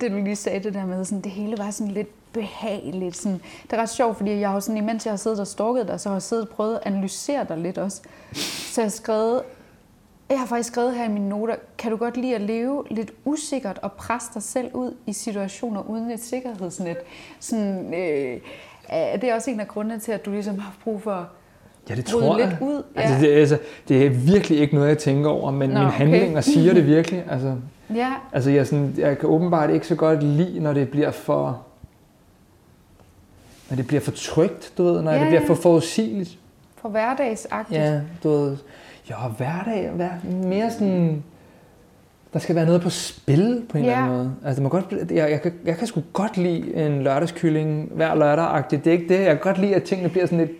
det du lige sagde, det der med, sådan, det hele var sådan lidt behageligt. Sådan. Det er ret sjovt, fordi jeg har sådan, imens jeg har siddet og stalket dig, så har jeg siddet og prøvet at analysere dig lidt også. Så jeg har skrevet, jeg har faktisk skrevet her i mine noter, kan du godt lide at leve lidt usikkert og presse dig selv ud i situationer uden et sikkerhedsnet? Sådan, øh, er det også en af grundene til, at du ligesom har brug for Ja, det tror lidt jeg. ud? Altså, det, er- altså, det er virkelig ikke noget, jeg tænker over, men Nå, mine okay. handlinger siger det virkelig. Altså, ja, altså jeg, sådan, jeg kan åbenbart ikke så godt lide, når det bliver for... Når det bliver for trygt, du ved, når Ja, det bliver for forudsigeligt. for hverdagsagtigt. Ja, du ved, ja, hverdag, hver, mere sådan, der skal være noget på spil på en Ja. eller anden måde. Altså, det må godt, jeg, jeg, kan, jeg kan sgu godt lide en lørdagskylling hver lørdag-agtigt. Det er ikke det. Jeg kan godt lide, at tingene bliver sådan lidt,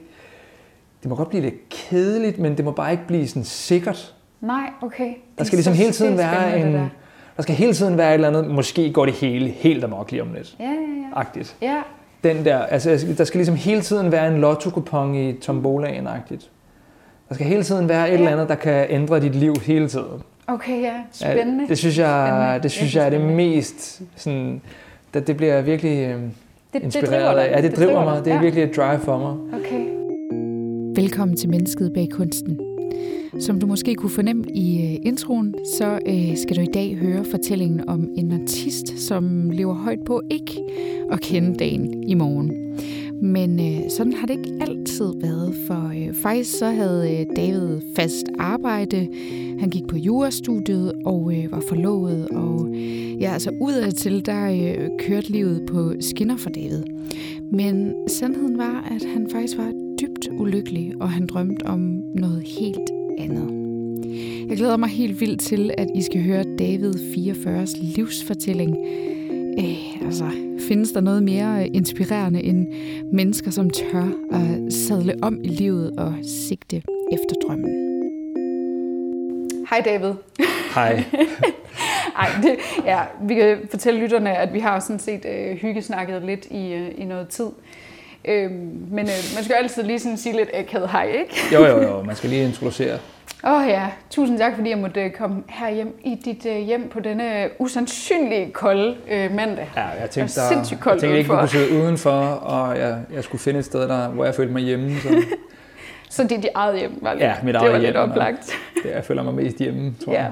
det må godt blive lidt kedeligt, men det må bare ikke blive sådan sikkert. Nej, okay. Det Der er skal ligesom hele tiden være spændende, det en, der skal hele tiden være et eller andet, måske går det hele helt amok lige om lidt. Ja, ja, ja. Agtigt. Ja, Den der, altså der skal ligesom hele tiden være en lotto i tombolaen-agtigt. Der skal hele tiden være et Ja. eller andet, der kan ændre dit liv hele tiden. okay, ja. Spændende. Ja, det synes jeg, Spændende. det synes jeg er det mest sådan, det, det bliver virkelig øh, det, inspireret dig. af. Ja, det, driver mig. Det er ja. virkelig et drive for mig. Okay. Velkommen til Mennesket bag kunsten. Som du måske kunne fornemme i øh, introen, så øh, skal du i dag høre fortællingen om en artist, som lever højt på ikke at kende dagen i morgen. Men øh, sådan har det ikke altid været, for øh, faktisk så havde øh, David fast arbejde. Han gik på jurastudiet og øh, var forlovet, og ja, altså udadtil, der øh, kørte livet på skinner for David. Men sandheden var, at han faktisk var dybt ulykkelig, og han drømte om noget helt andet. Jeg glæder mig helt vildt til, at I skal høre David 44's livsfortælling. Øh, altså, findes der noget mere inspirerende end mennesker, som tør at sadle om i livet og sigte efter drømmen? Hej David. Hej. Ej, det, ja, vi kan fortælle lytterne, at vi har sådan set øh, hyggesnakket lidt i, øh, i noget tid. Øhm, men øh, man skal jo altid lige sådan sige lidt akavet hej, ikke? Jo, jo, jo. Man skal lige introducere. Åh oh, ja, tusind tak, fordi jeg måtte øh, komme her hjem i dit øh, hjem på denne usandsynlige kolde øh, mandag. Ja, jeg tænkte, Det er der, sindssygt jeg tænkte ikke, udenfor. kunne sidde udenfor, og jeg, jeg skulle finde et sted, der, hvor jeg følte mig hjemme. Så Så det er dit eget hjem, var lidt, Ja, mit det eget var lidt hjem, og- oplagt. det, jeg føler mig mest hjemme, tror Ja.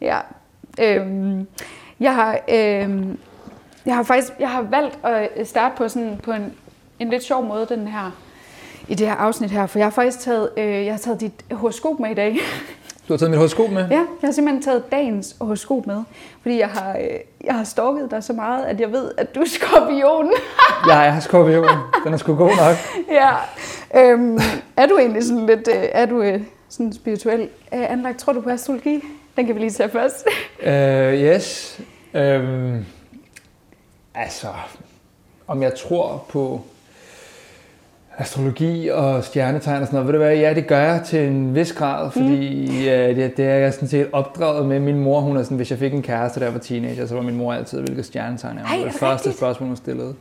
jeg. Ja. Øhm, jeg har, øhm, jeg har faktisk jeg har valgt at starte på sådan på en, en lidt sjov måde den her i det her afsnit her, for jeg har faktisk taget øh, jeg har taget dit horoskop med i dag. Du har taget mit horoskop med? ja, jeg har simpelthen taget dagens horoskop med, fordi jeg har øh, jeg har stalket dig så meget, at jeg ved, at du er skorpion. Ja, jeg har skorpion. Den er sgu god nok. ja. Øhm, er du egentlig sådan lidt øh, er du øh, sådan spirituel øh, anlagt? Tror du på astrologi? Den kan vi lige tage først. Uh, yes. Um, altså, om jeg tror på astrologi og stjernetegn og sådan noget, ved du hvad, ja, det gør jeg til en vis grad, fordi mm. ja, det, det er jeg sådan set opdraget med. Min mor, hun er sådan, hvis jeg fik en kæreste, da jeg var teenager, så var min mor altid, hvilket stjernetegn jeg var. Det var er det det første rigtigt? spørgsmål, hun stillede.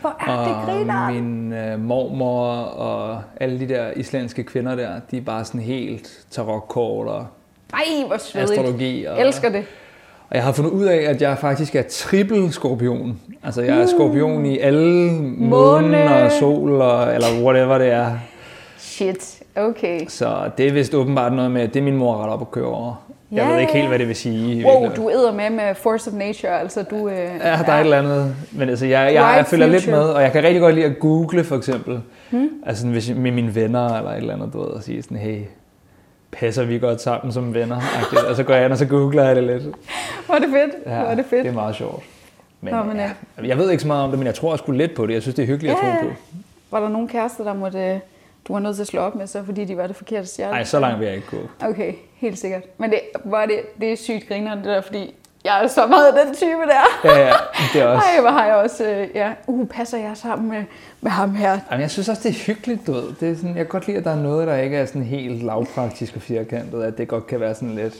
Hvor er det Og griner? min øh, mormor og alle de der islandske kvinder der, de er bare sådan helt tarotkort og Ej, hvor svedigt. astrologi. Og, Jeg elsker det. Og jeg har fundet ud af, at jeg faktisk er triple skorpion. Altså jeg er skorpion i alle månen Måne. og sol, og, eller whatever det er. Shit, okay. Så det er vist åbenbart noget med, at det er min mor ret op at køre over. Jeg Ja, ved ikke helt, hvad det vil sige. Wow, du æder med med Force of Nature, altså du... Øh, Ja, der er et eller andet. Men altså, jeg, jeg, jeg Bright følger lidt future. med, og jeg kan rigtig godt lide at google, for eksempel. Hmm? Altså hvis, med mine venner, eller et eller andet, du ved, og sige sådan, hey, passer vi godt sammen som venner? og så går jeg ind, og så googler jeg det lidt. Hvor er det fedt, Ja, hvor er det fedt. det er meget sjovt. Men, Nå, men, ja, øh. jeg ved ikke så meget om det, men jeg tror sgu lidt på det. Jeg synes, det er hyggeligt Ja, at tro på. Var der nogle kærester, der måtte, øh, du var nødt til at slå op med så, fordi de var det forkerte stjerne? Nej, så langt vil jeg ikke gå. Okay, helt sikkert. Men det, var det, det er sygt grineren, det der, fordi jeg er så meget af den type der. Ja, ja, det er også... Ej, hvor har jeg også, øh, ja, uh, passer jeg sammen med, med ham her? Jamen, jeg synes også, det er hyggeligt, du ved. Det er sådan, jeg kan godt lide, at der er noget, der ikke er sådan helt lavpraktisk og firkantet. At det godt kan være sådan lidt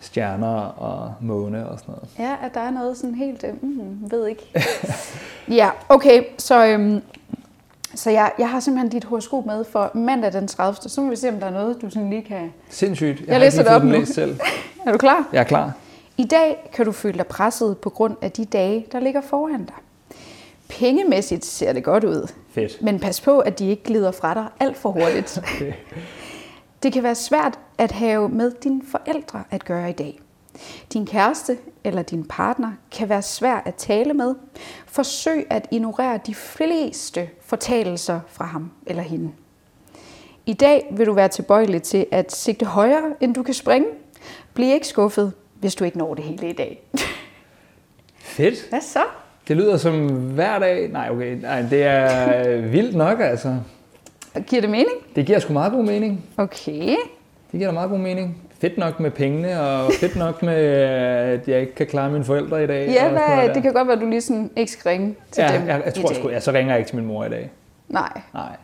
stjerner og måne og sådan noget. Ja, at der er noget sådan helt, øh, mm, ved ikke. ja, okay, så, øhm, så jeg, jeg har simpelthen dit horoskop med for mandag den 30. Så må vi se, om der er noget, du sådan lige kan... Sindssygt. Jeg, Jeg læser det op nu. læst selv. Er du klar? Jeg er klar. I dag kan du føle dig presset på grund af de dage, der ligger foran dig. Pengemæssigt ser det godt ud, Fedt. men pas på, at de ikke glider fra dig alt for hurtigt. Okay. Det kan være svært at have med dine forældre at gøre i dag. Din kæreste eller din partner kan være svær at tale med. Forsøg at ignorere de fleste fortalelser fra ham eller hende. I dag vil du være tilbøjelig til at sigte højere, end du kan springe. Bliv ikke skuffet, hvis du ikke når det hele i dag. Fedt. Hvad så? Det lyder som hver dag. Nej, okay. Nej, det er vildt nok, altså. Giver det mening? Det giver sgu meget god mening. Okay. Det giver da meget god mening. Fedt nok med pengene, og fedt nok med, at jeg ikke kan klare mine forældre i dag. Ja, hvad, det kan godt være, at du lige sådan ikke skal ringe til ja, dem jeg, jeg i tror dag. sgu, ja, så ringer jeg ikke til min mor i dag. Nej. Nej,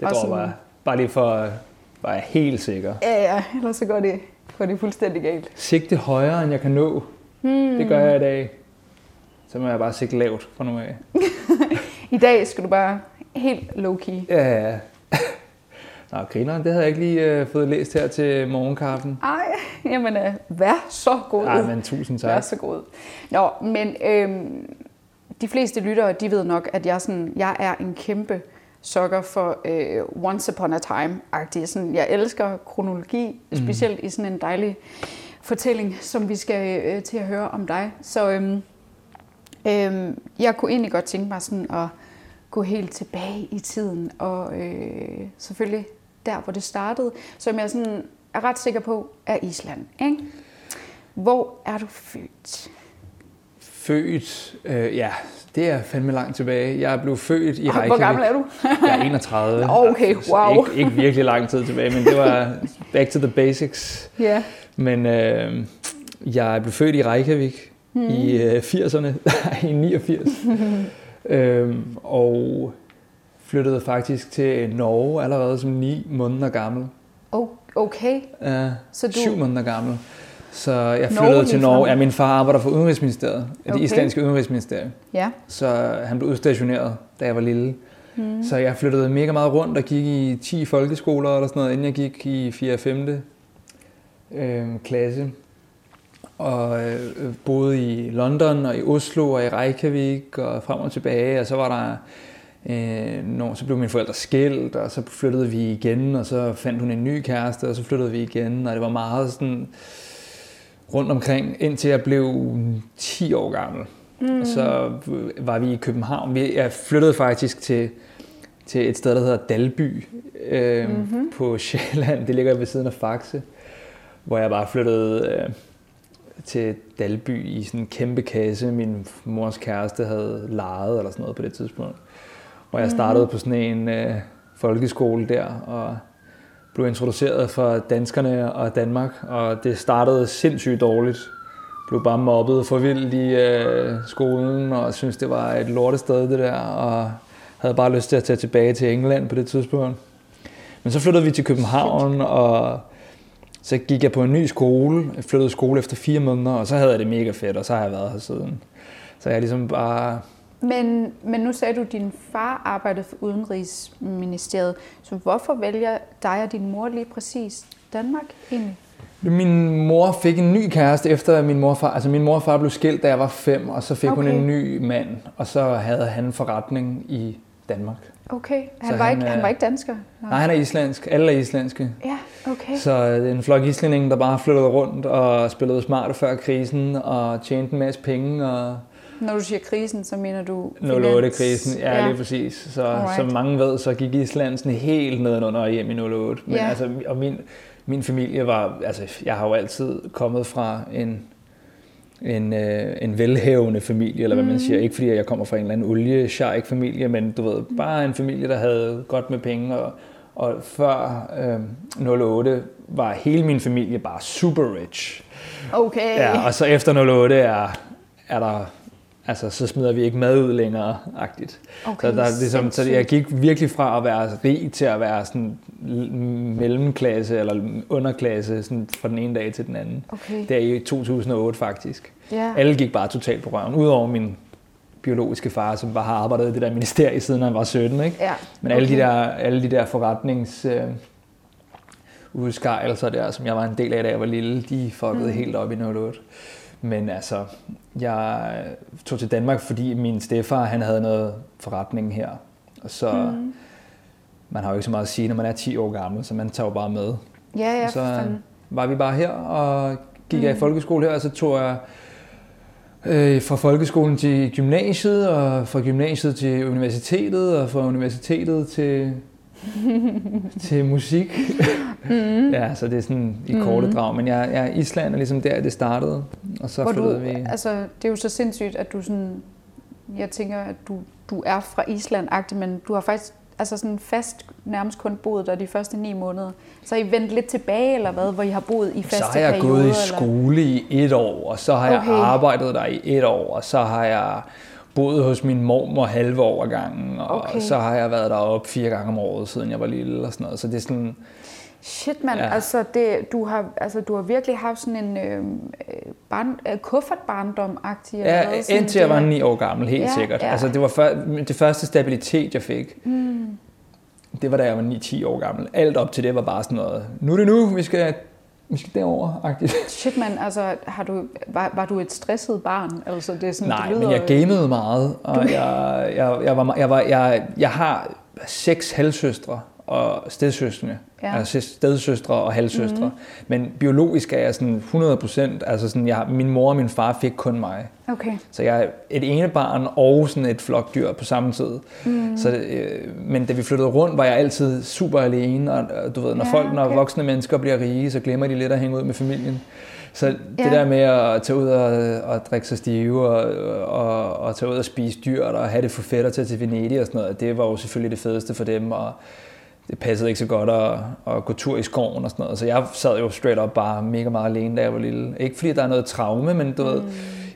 det går bare. Bare lige for at være helt sikker. Ja, ja, ellers så går det, går det fuldstændig galt. Sigte højere, end jeg kan nå. Hmm. Det gør jeg i dag. Så må jeg bare sigte lavt fra nu af. I dag skal du bare helt low-key. Ja, ja. Nå, grineren, det havde jeg ikke lige øh, fået læst her til morgenkaffen. Ej, jamen, øh, vær så god. Nej, men tusind Vær tak. så god. Nå, men øhm, de fleste lyttere, de ved nok, at jeg, sådan, jeg er en kæmpe sokker for øh, Once Upon a Time-agtig. Sådan, jeg elsker kronologi, mm. specielt i sådan en dejlig fortælling, som vi skal øh, til at høre om dig. Så øhm, øhm, jeg kunne egentlig godt tænke mig sådan at gå helt tilbage i tiden, og øh, selvfølgelig der, hvor det startede, som jeg sådan er ret sikker på, er Island. Ikke? Hvor er du født? Født, øh, ja, det er fandme langt tilbage. Jeg blev født i Reykjavik. Hvor gammel er du? Jeg er 31. Nå, okay, Så wow. Ikke, ikke virkelig lang tid tilbage, men det var back to the basics. Ja. Men øh, jeg blev født i Reykjavik mm. i øh, 80'erne, i 89. øhm, og flyttede faktisk til Norge allerede som 9 måneder gammel. Okay. Ja, Så du- syv måneder gammel. Så jeg Norge flyttede til ligefrem? Norge. Ja, min far arbejder for Udenrigsministeriet. Okay. det islandske udenrigsministerium. Ja. Så han blev udstationeret, da jeg var lille. Mm. Så jeg flyttede mega meget rundt og gik i 10 folkeskoler eller sådan noget, inden jeg gik i 4. og 5. Øh, klasse. Og øh, boede i London og i Oslo og i Reykjavik og frem og tilbage. Og så var der øh, når, så blev mine forældre skilt, og så flyttede vi igen, og så fandt hun en ny kæreste, og så flyttede vi igen. Og det var meget sådan rundt omkring, indtil jeg blev 10 år gammel. Mm. Og så var vi i København. Vi, jeg flyttede faktisk til, til et sted, der hedder Dalby øh, mm-hmm. på Sjælland. Det ligger ved siden af Faxe, hvor jeg bare flyttede øh, til Dalby i sådan en kæmpe kasse, min mors kæreste havde lejet eller sådan noget på det tidspunkt. Hvor jeg startede på sådan en øh, folkeskole der, og blev introduceret for danskerne og Danmark, og det startede sindssygt dårligt. Blev bare mobbet for vildt i øh, skolen, og synes det var et lortested det der, og havde bare lyst til at tage tilbage til England på det tidspunkt. Men så flyttede vi til København, og så gik jeg på en ny skole. Jeg flyttede skole efter fire måneder, og så havde jeg det mega fedt, og så har jeg været her siden. Så jeg er ligesom bare... Men, men nu sagde du, at din far arbejdede for Udenrigsministeriet. Så hvorfor vælger dig og din mor lige præcis Danmark egentlig? Min mor fik en ny kæreste efter min morfar, altså min mor og far blev skilt, da jeg var fem, og så fik okay. hun en ny mand, og så havde han forretning i Danmark. Okay, han, Så var, han ikke, han var ikke dansker? Nå. Nej, han er islandsk. Alle er islandske. Ja, okay. Så en flok islændinge, der bare flyttede rundt og spillede smart før krisen og tjente en masse penge. Og Når du siger krisen, så mener du 08-krisen, ja, ja, lige præcis. Så Alright. som mange ved, så gik Island sådan helt nedenunder hjem i 08. Men Ja. altså, og min, min familie var, altså jeg har jo altid kommet fra en, en, øh, en velhævende familie, eller hvad man siger. Ikke fordi jeg kommer fra en eller anden olie familie men du ved, bare en familie, der havde godt med penge. Og, og før øh, 08 var hele min familie bare super rich. Okay. Ja, og så efter 08 er, er der, altså så smider vi ikke mad ud længere, agtigt. Okay, så, der, er ligesom, så jeg gik virkelig fra at være rig til at være sådan mellemklasse eller underklasse sådan fra den ene dag til den anden. Okay. Det er i 2008 faktisk. Ja. Alle gik bare totalt på røven, udover min biologiske far, som bare har arbejdet i det der ministerie siden han var 17. Ikke? Ja. Men alle, de der, alle de der forretnings øh, udskejelser der, som jeg var en del af, da jeg var lille, de fuckede mm. helt op i 08. Men altså, jeg tog til Danmark, fordi min stefar, han havde noget forretning her. Og så, mm. man har jo ikke så meget at sige, når man er 10 år gammel, så man tager jo bare med. Ja, ja, Og så fandme. var vi bare her, og gik jeg i folkeskole her, og så tog jeg øh, fra folkeskolen til gymnasiet, og fra gymnasiet til universitetet, og fra universitetet til, til musik. Mm. ja, så det er sådan i korte drag. Men jeg, jeg, Island er ligesom der, det startede, og så Hvor du, flyttede vi... altså, det er jo så sindssygt, at du sådan, jeg tænker, at du, du er fra Island-agtig, men du har faktisk altså sådan fast nærmest kun boet der de første ni måneder. Så I vendt lidt tilbage, eller hvad, hvor I har boet i faste Så har jeg perioder? gået i eller? skole i et år, og så har Okay. jeg arbejdet der i et år, og så har jeg boet hos min mormor halve år gangen, og Okay. så har jeg været deroppe fire gange om året, siden jeg var lille og sådan noget. Så det er sådan, Shit, mand. Ja. Altså, det, du, har, altså, du har virkelig haft sådan en øh, barn, øh, kuffertbarndom-agtig. ja? Sådan indtil jeg var ni år gammel, helt Ja, sikkert. ja. Altså det var før, det første stabilitet, jeg fik. Mm. Det var da jeg var 9-10 år gammel. Alt op til det var bare sådan noget, nu er det nu, vi skal, vi skal derover-agtigt. Shit, mand. Altså, har du, var, var du et stresset barn? Altså, det er sådan, Nej, det lyder, men jeg gamede meget, og jeg, jeg, jeg, var, jeg, var, jeg, jeg har seks halvsøstre og stedsøstre, Ja. altså stedsøstre og halvsøstre. Mm. Men biologisk er jeg sådan 100 procent, altså sådan, jeg, min mor og min far fik kun mig. Okay. Så jeg er et ene barn og sådan et flokdyr på samme tid. Mm. Så, øh, men da vi flyttede rundt, var jeg altid super alene, og du ved, når Ja, folk, når okay. voksne mennesker bliver rige, så glemmer de lidt at hænge ud med familien. Så det Ja. der med at tage ud og, og drikke sig stive og, og, og tage ud og spise dyrt og have det for at tage til Venedig og sådan noget, det var jo selvfølgelig det fedeste for dem, og det passede ikke så godt at, at gå tur i skoven og sådan noget. Så jeg sad jo straight up bare mega meget alene, da jeg var lille. Ikke fordi der er noget traume, men du mm. ved,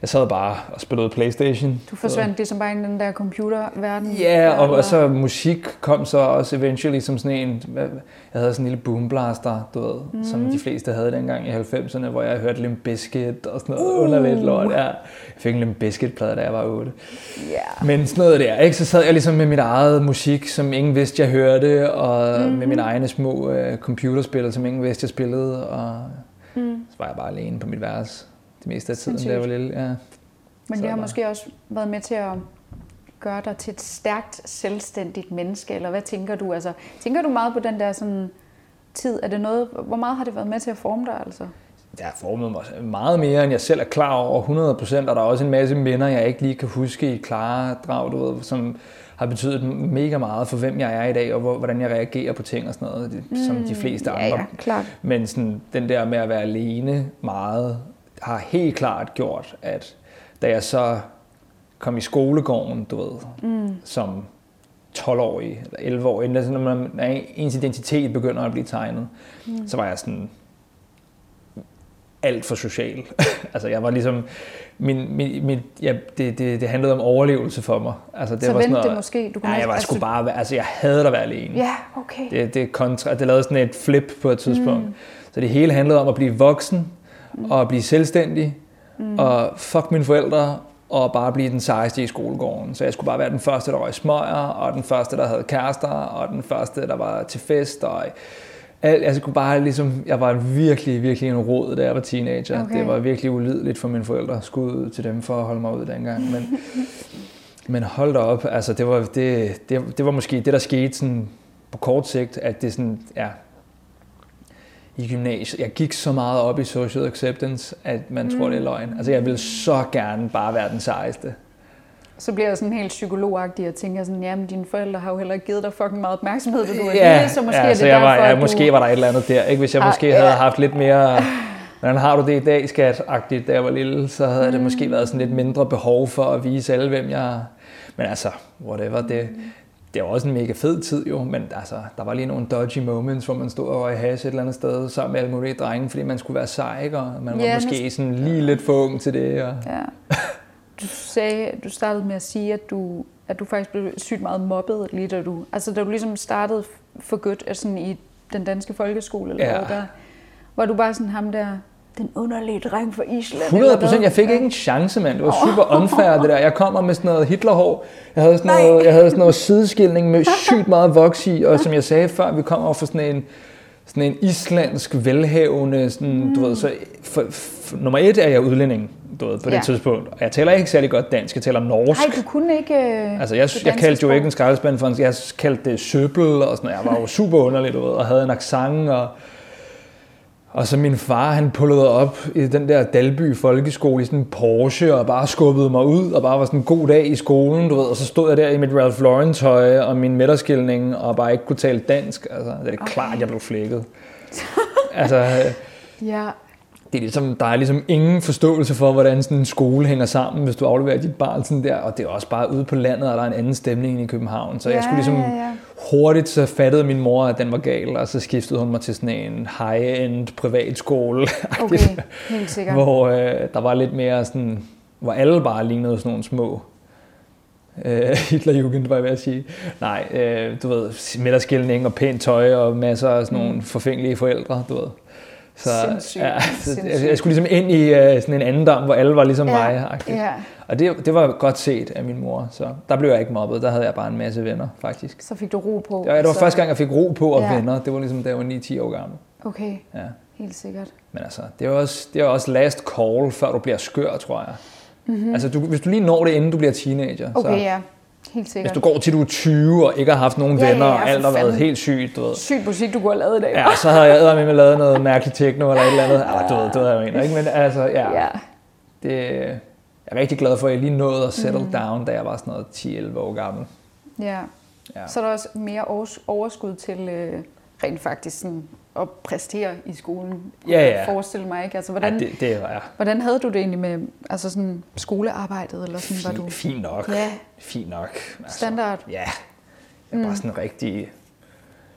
jeg sad bare og spillede Playstation. Du forsvandt ligesom bare i den der computerverden. Ja, og, eller- og så musik kom så også eventually som sådan en, jeg havde sådan en lille boomblaster, du ved, mm. som de fleste havde dengang i 90'erne, hvor jeg hørte Limp Bizkit og sådan noget uh. underligt lort. Ja. Jeg fik en Limp Bizkit-plade, da jeg var 8. Ja. Men sådan noget der, ikke? Så sad jeg ligesom med mit eget musik, som ingen vidste, jeg hørte, og mm-hmm. med mine egne små uh, computerspil, som ingen vidste, jeg spillede, og mm. så var jeg bare alene på mit værelse det meste af tiden, da jeg var lille. Ja. Men Så det har der- måske også været med til at gøre dig til et stærkt, selvstændigt menneske, eller hvad tænker du? Altså, tænker du meget på den der sådan tid? Er det noget, hvor meget har det været med til at forme dig, altså? Det har formet mig meget mere, end jeg selv er klar over. 100 procent, og der er også en masse minder, jeg ikke lige kan huske i klare drag, du ved, som har betydet mega meget for, hvem jeg er i dag, og hvor, hvordan jeg reagerer på ting og sådan noget, mm, som de fleste ja, andre. ja, klart. Men sådan, den der med at være alene meget, har helt klart gjort, at da jeg så kom i skolegården, du ved, mm. som 12-årig eller 11-årig, når man- ens identitet begynder at blive tegnet, mm. så var jeg sådan alt for social. altså jeg var ligesom, min, min, min, ja, det, det, det handlede om overlevelse for mig. Altså, det Så var sådan det måske? Du kunne nej, jeg var næsten- sgu bare, altså jeg havde at være alene. Ja, okay. Det, det, kontra, det lavede sådan et flip på et tidspunkt. Mm. Så det hele handlede om at blive voksen, mm. og blive selvstændig, mm. og fuck mine forældre, og bare blive den sejeste i skolegården. Så jeg skulle bare være den første, der røg smøger, og den første, der havde kærester, og den første, der var til fest, og alt, jeg skulle bare ligesom, jeg var virkelig, virkelig en rod, da jeg var teenager. Okay. Det var virkelig ulideligt for mine forældre. Skud ud til dem for at holde mig ud dengang. Men, men hold da op, altså det var, det, det, det var måske det, der skete sådan på kort sigt, at det sådan, ja, i gymnasiet, jeg gik så meget op i social acceptance, at man mm. tror, det er løgn. Altså jeg ville så gerne bare være den sejeste. Så bliver jeg sådan helt psykologagtig og tænker sådan, jamen dine forældre har jo heller ikke givet dig fucking meget opmærksomhed, da du var lille, så måske ja, er det så jeg var, derfor, jeg, at du... måske var der et eller andet der. Ikke? Hvis jeg Ah, måske ja. havde haft lidt mere, hvordan har du det i dag, skat-agtigt, da jeg var lille, så havde det Mm. måske været sådan lidt mindre behov for at vise alle, hvem jeg er. Men altså, whatever, det, det var også en mega fed tid jo, men altså, der var lige nogle dodgy moments, hvor man stod og røg hash et eller andet sted sammen med alle mulige drenge, fordi man skulle være sej, ikke? og man var Ja, måske sådan lige lidt for ung til det. Og... Ja. Du sagde, du startede med at sige, at du, at du faktisk blev sygt meget mobbet, lige da du, altså da du ligesom startede for godt altså sådan i den danske folkeskole, eller Ja. hvad der, var du bare sådan ham der, den underlige dreng fra Island, 100 eller procent. Jeg fik ikke en chance, mand. Det var super unfair, det der. Jeg kommer med sådan noget Hitlerhår. Jeg havde sådan noget, jeg havde sådan noget sideskilning med sygt meget voks i, og som jeg sagde før, vi kommer over fra sådan en, sådan en islandsk velhavende, sådan, mm. du ved, så for, f- nummer et er jeg udlænding, du ved, på det Ja. tidspunkt. Og jeg taler ikke særlig godt dansk, jeg taler norsk. Nej, du kunne ikke øh, Altså, jeg, det jeg kaldte jo ikke en skraldespand for en, jeg kaldte det søbel og sådan. Jeg var jo super underlig, du ved, og havde en accent, og, og så min far, han pullede op i den der Dalby folkeskole i sådan en Porsche, og bare skubbede mig ud, og bare var sådan en god dag i skolen, du ved, og så stod jeg der i mit Ralph Lauren tøj og min midterskilning, og bare ikke kunne tale dansk. Altså, det er okay. klart, jeg blev flækket. altså, Ja, det er ligesom, der er ligesom ingen forståelse for, hvordan sådan en skole hænger sammen, hvis du afleverer dit barn sådan der. Og det er også bare ude på landet, og der er en anden stemning end i København. Så jeg Ja, skulle ligesom ja, ja. hurtigt, så fattede min mor, at den var gal, og så skiftede hun mig til sådan en high-end privatskole, okay, helt sikkert. hvor øh, der var lidt mere sådan, hvor alle bare lignede sådan nogle små øh, Hitlerjugend, var jeg ved at sige. Nej, øh, du ved, midterskilning og pænt tøj og masser af sådan nogle forfængelige forældre, du ved. Så, Sindssygt, ja, så jeg, sindssygt. jeg skulle ligesom ind i øh, sådan en anden dam, hvor alle var ligesom Ja, mig. ja. Og det, det var godt set af min mor, så der blev jeg ikke mobbet. Der havde jeg bare en masse venner, faktisk. Så fik du ro på. Ja, det var så- første gang, jeg fik ro på og Ja. venner. Det var ligesom, da jeg var 9-10 år gammel. Okay, Ja. helt sikkert. Men altså, det er også, det er også last call, før du bliver skør, tror jeg. Mm-hmm. Altså, du, hvis du lige når det, inden du bliver teenager. Okay, så, ja. Helt Hvis sikkert. du går til du er 20 og ikke har haft nogen Ja, venner, ja, og alt har været helt sygt, du ved. Sygt musik, du kunne have lavet i dag. Ja, så havde jeg med lavet noget mærkeligt techno eller et eller andet. Ja, du ved, det ved jeg egentlig ikke, men altså, ja. ja. Det, jeg er rigtig glad for, at jeg lige nåede at settle mm. down, da jeg var sådan noget 10-11 år gammel. ja. Ja. Så er der også mere overs- overskud til øh, rent faktisk sådan at præstere i skolen. Ja, jeg ja. Forestille mig, ikke? Altså, Ja, hvordan, det, det var ja. hvordan havde du det egentlig med altså sådan skolearbejdet? Eller sådan, var Fint, du fint nok. Ja. Fint nok. Altså, standard? Ja. Jeg er bare sådan en rigtig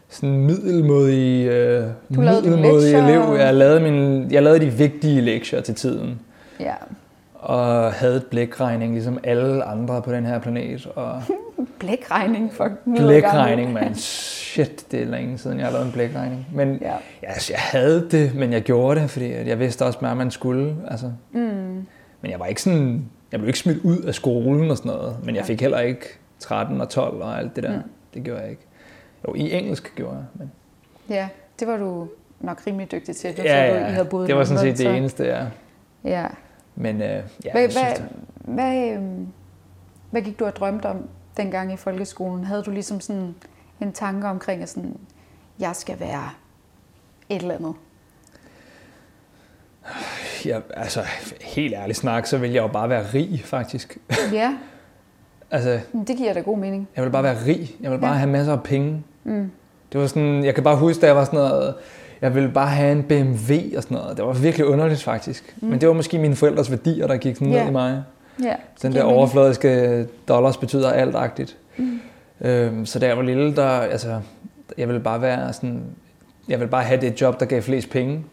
sådan middelmodig, øh, Du middelmodig elev. Jeg lavede, min, jeg lavede de vigtige lektier til tiden. Ja. Og havde et blækregning, ligesom alle andre på den her planet. Og Blækregning for blækregning, man. Shit, det er længe siden, jeg har lavet en blækregning. Men Ja. ja, altså, jeg havde det, men jeg gjorde det, fordi jeg vidste også at man skulle. Altså. Mm. Men jeg var ikke sådan, jeg blev ikke smidt ud af skolen og sådan noget. Men jeg fik heller ikke 13 og 12 og alt det der. Mm. Det gjorde jeg ikke. Jo, i engelsk gjorde jeg. Men Ja, det var du nok rimelig dygtig til. Nu ja, så du, I ja, havde boet det var sådan set det så- eneste, ja. Ja. Men øh, ja, Hvad, jeg synes, hvad, det- hvad, øhm, hvad gik du og drømte om dengang i folkeskolen? Havde du ligesom sådan en tanke omkring, at sådan, jeg skal være et eller andet? jeg, altså, helt ærligt snak, så ville jeg jo bare være rig, faktisk. Ja, altså, det giver da god mening. jeg ville bare være rig. Jeg ville bare Ja. have masser af penge. Mm. Det var sådan, jeg kan bare huske, da jeg var sådan noget, jeg ville bare have en BMW og sådan noget. Det var virkelig underligt faktisk. Mm. Men det var måske mine forældres værdier, der gik sådan Ja. ned i mig. Ja, Den der overfladiske dollars betyder alt-agtigt. Mm. Øhm, så da jeg var lille, der, altså, jeg ville bare være sådan, jeg ville bare have det job, der gav flest penge.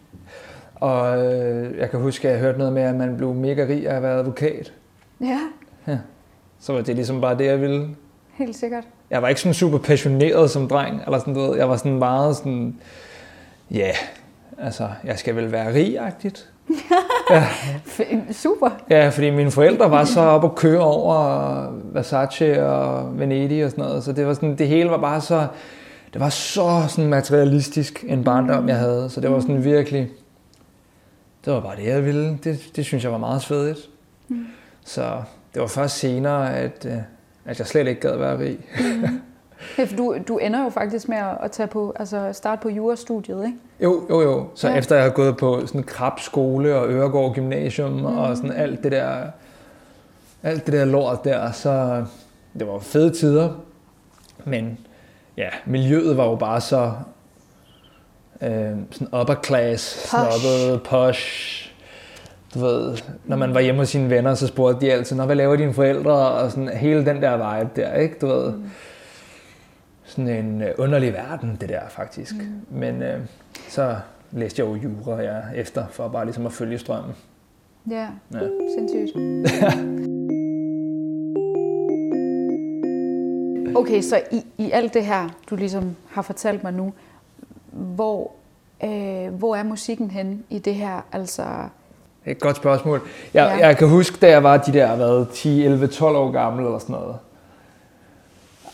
Og øh, jeg kan huske, at jeg hørte noget med, at man blev mega rig af at være advokat. Ja, Så var det ligesom bare det, jeg ville. helt sikkert. Jeg var ikke sådan super passioneret som dreng, eller sådan noget. Jeg var sådan meget sådan, ja, yeah, altså, jeg skal vel være rig-agtigt. F- super. Ja, fordi mine forældre var så op og køre over Versace og Venedig og sådan noget, så det var sådan, det hele var bare så, det var så sådan materialistisk en barndom, jeg havde, så det var sådan virkelig, det var bare det, jeg ville. Det, det synes jeg var meget svedigt. Mm. Så det var først senere, at, øh, at jeg slet ikke gad være rig. Ja, for du, du ender jo faktisk med at, tage på, altså starte på jurastudiet, ikke? Jo, jo, jo. Så Ja. efter jeg havde gået på sådan Krab skole og Øregård Gymnasium mm. og sådan alt det der, alt det der lort der, så det var fede tider. Men ja, miljøet var jo bare så øh, sådan upper class, Posh. snobbet, posh. Du ved, når man var hjemme hos sine venner, så spurgte de altid, Nå, hvad laver dine forældre? Og sådan hele den der vibe der, ikke? Du ved, mm. Sådan en øh, underlig verden, det der faktisk. Mm. Men øh, så læste jeg jo jura ja, efter, for bare ligesom at følge strømmen. Ja, Ja. sindssygt. Okay, så i, i alt det her, du ligesom har fortalt mig nu, hvor, øh, hvor er musikken hen i det her? Altså, et godt spørgsmål. Jeg, ja. jeg kan huske, da jeg var de der hvad, 10, 11, 12 år gammel eller sådan noget.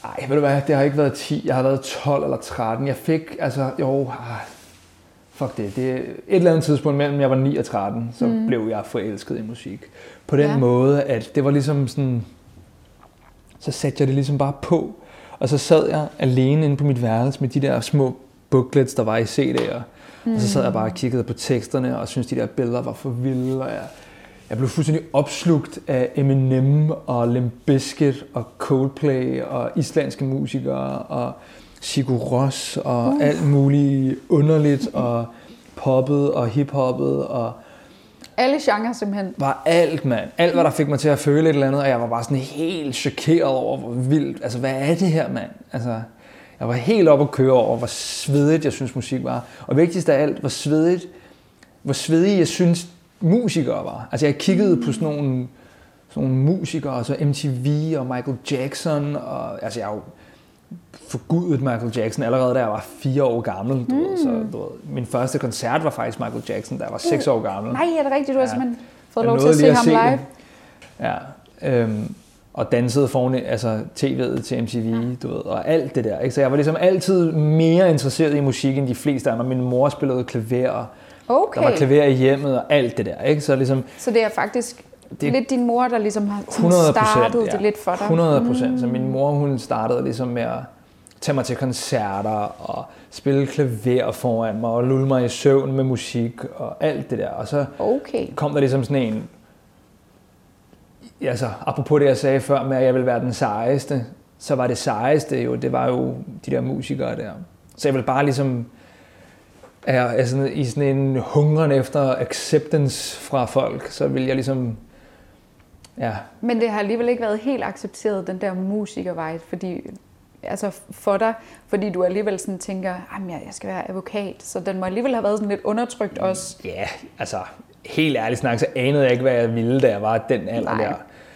Ej, ved du hvad, det har ikke været 10, jeg har været 12 eller 13. Jeg fik, altså, jo, ah, fuck det, det et eller andet tidspunkt mellem jeg var 9 og 13, så mm. blev jeg forelsket i musik. På den Ja. ja. måde, at det var ligesom sådan, så satte jeg det ligesom bare på, og så sad jeg alene inde på mit værelse med de der små booklets, der var i CD'er. Mm. Og så sad jeg bare og kiggede på teksterne, og syntes, de der billeder var for vilde, og jeg, jeg blev fuldstændig opslugt af Eminem og Limp Bizkit og Coldplay og islandske musikere og Sigur Rós og uh. alt muligt underligt og poppet og hiphoppet og Alle genrer simpelthen. var alt, mand. Alt, hvad der fik mig til at føle et eller andet, og jeg var bare sådan helt chokeret over, hvor vildt, altså hvad er det her, mand? Altså, jeg var helt oppe at køre over, hvor svedigt jeg synes musik var. Og vigtigst af alt, hvor svedigt, hvor svedige jeg synes musikere var. Altså jeg kiggede på sådan nogle, sådan nogle musikere, altså MTV og Michael Jackson, og altså jeg er jo forgudet Michael Jackson allerede, da jeg var fire år gammel. Du ved, så, du ved, min første koncert var faktisk Michael Jackson, da jeg var seks år gammel. Nej, er det rigtigt? Du har Ja. simpelthen fået lov til at se lige ham se live. det. Ja, øhm, og dansede foran altså, tv'et til MTV, du ved, og alt det der. Ikke? Så jeg var ligesom altid mere interesseret i musik end de fleste andre. Min mor spillede klaver, og Okay, der var klaver i hjemmet og alt det der. Ikke? Så ligesom så det er faktisk Det- lidt din mor, der ligesom har sådan 100 startet ja. det lidt for dig. 100 procent. Mm. Så min mor, hun startede ligesom med at tage mig til koncerter og spille klaver foran mig og lulle mig i søvn med musik og alt det der. Og så Okay. kom der ligesom sådan en, altså apropos det jeg sagde før med, at jeg ville være den sejeste, så var det sejeste jo, det var jo de der musikere der. Så jeg ville bare ligesom, er, er sådan, i sådan en hungren efter acceptance fra folk, så vil jeg ligesom, ja, Men det har alligevel ikke været helt accepteret, den der musikervej, fordi, altså for dig, fordi du alligevel sådan tænker, at jeg jeg skal være advokat, så den må alligevel have været sådan lidt undertrygt også. Ja, altså helt ærligt snak, så anede jeg ikke, hvad jeg ville, da jeg var den alder Nej. der.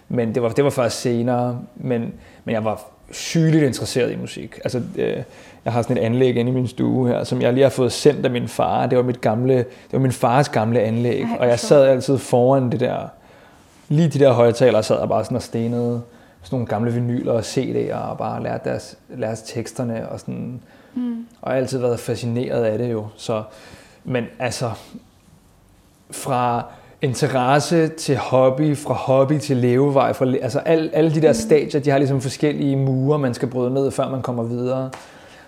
Men det var, det var først senere. Men, men jeg var sygeligt interesseret i musik. Altså, øh, jeg har sådan et anlæg inde i min stue her, som jeg lige har fået sendt af min far. Det var, mit gamle, det var min fars gamle anlæg. Ej, og jeg sad altid foran det der, lige de der højtalere, sad jeg bare sådan og stenede sådan nogle gamle vinyler og CD'er og bare lærte deres, lærte teksterne og sådan. Mm. Og jeg har altid været fascineret af det jo. Så, men altså, fra interesse til hobby, fra hobby til levevej, fra, altså alle, alle de der stadier, de har ligesom forskellige murer, man skal bryde ned, før man kommer videre.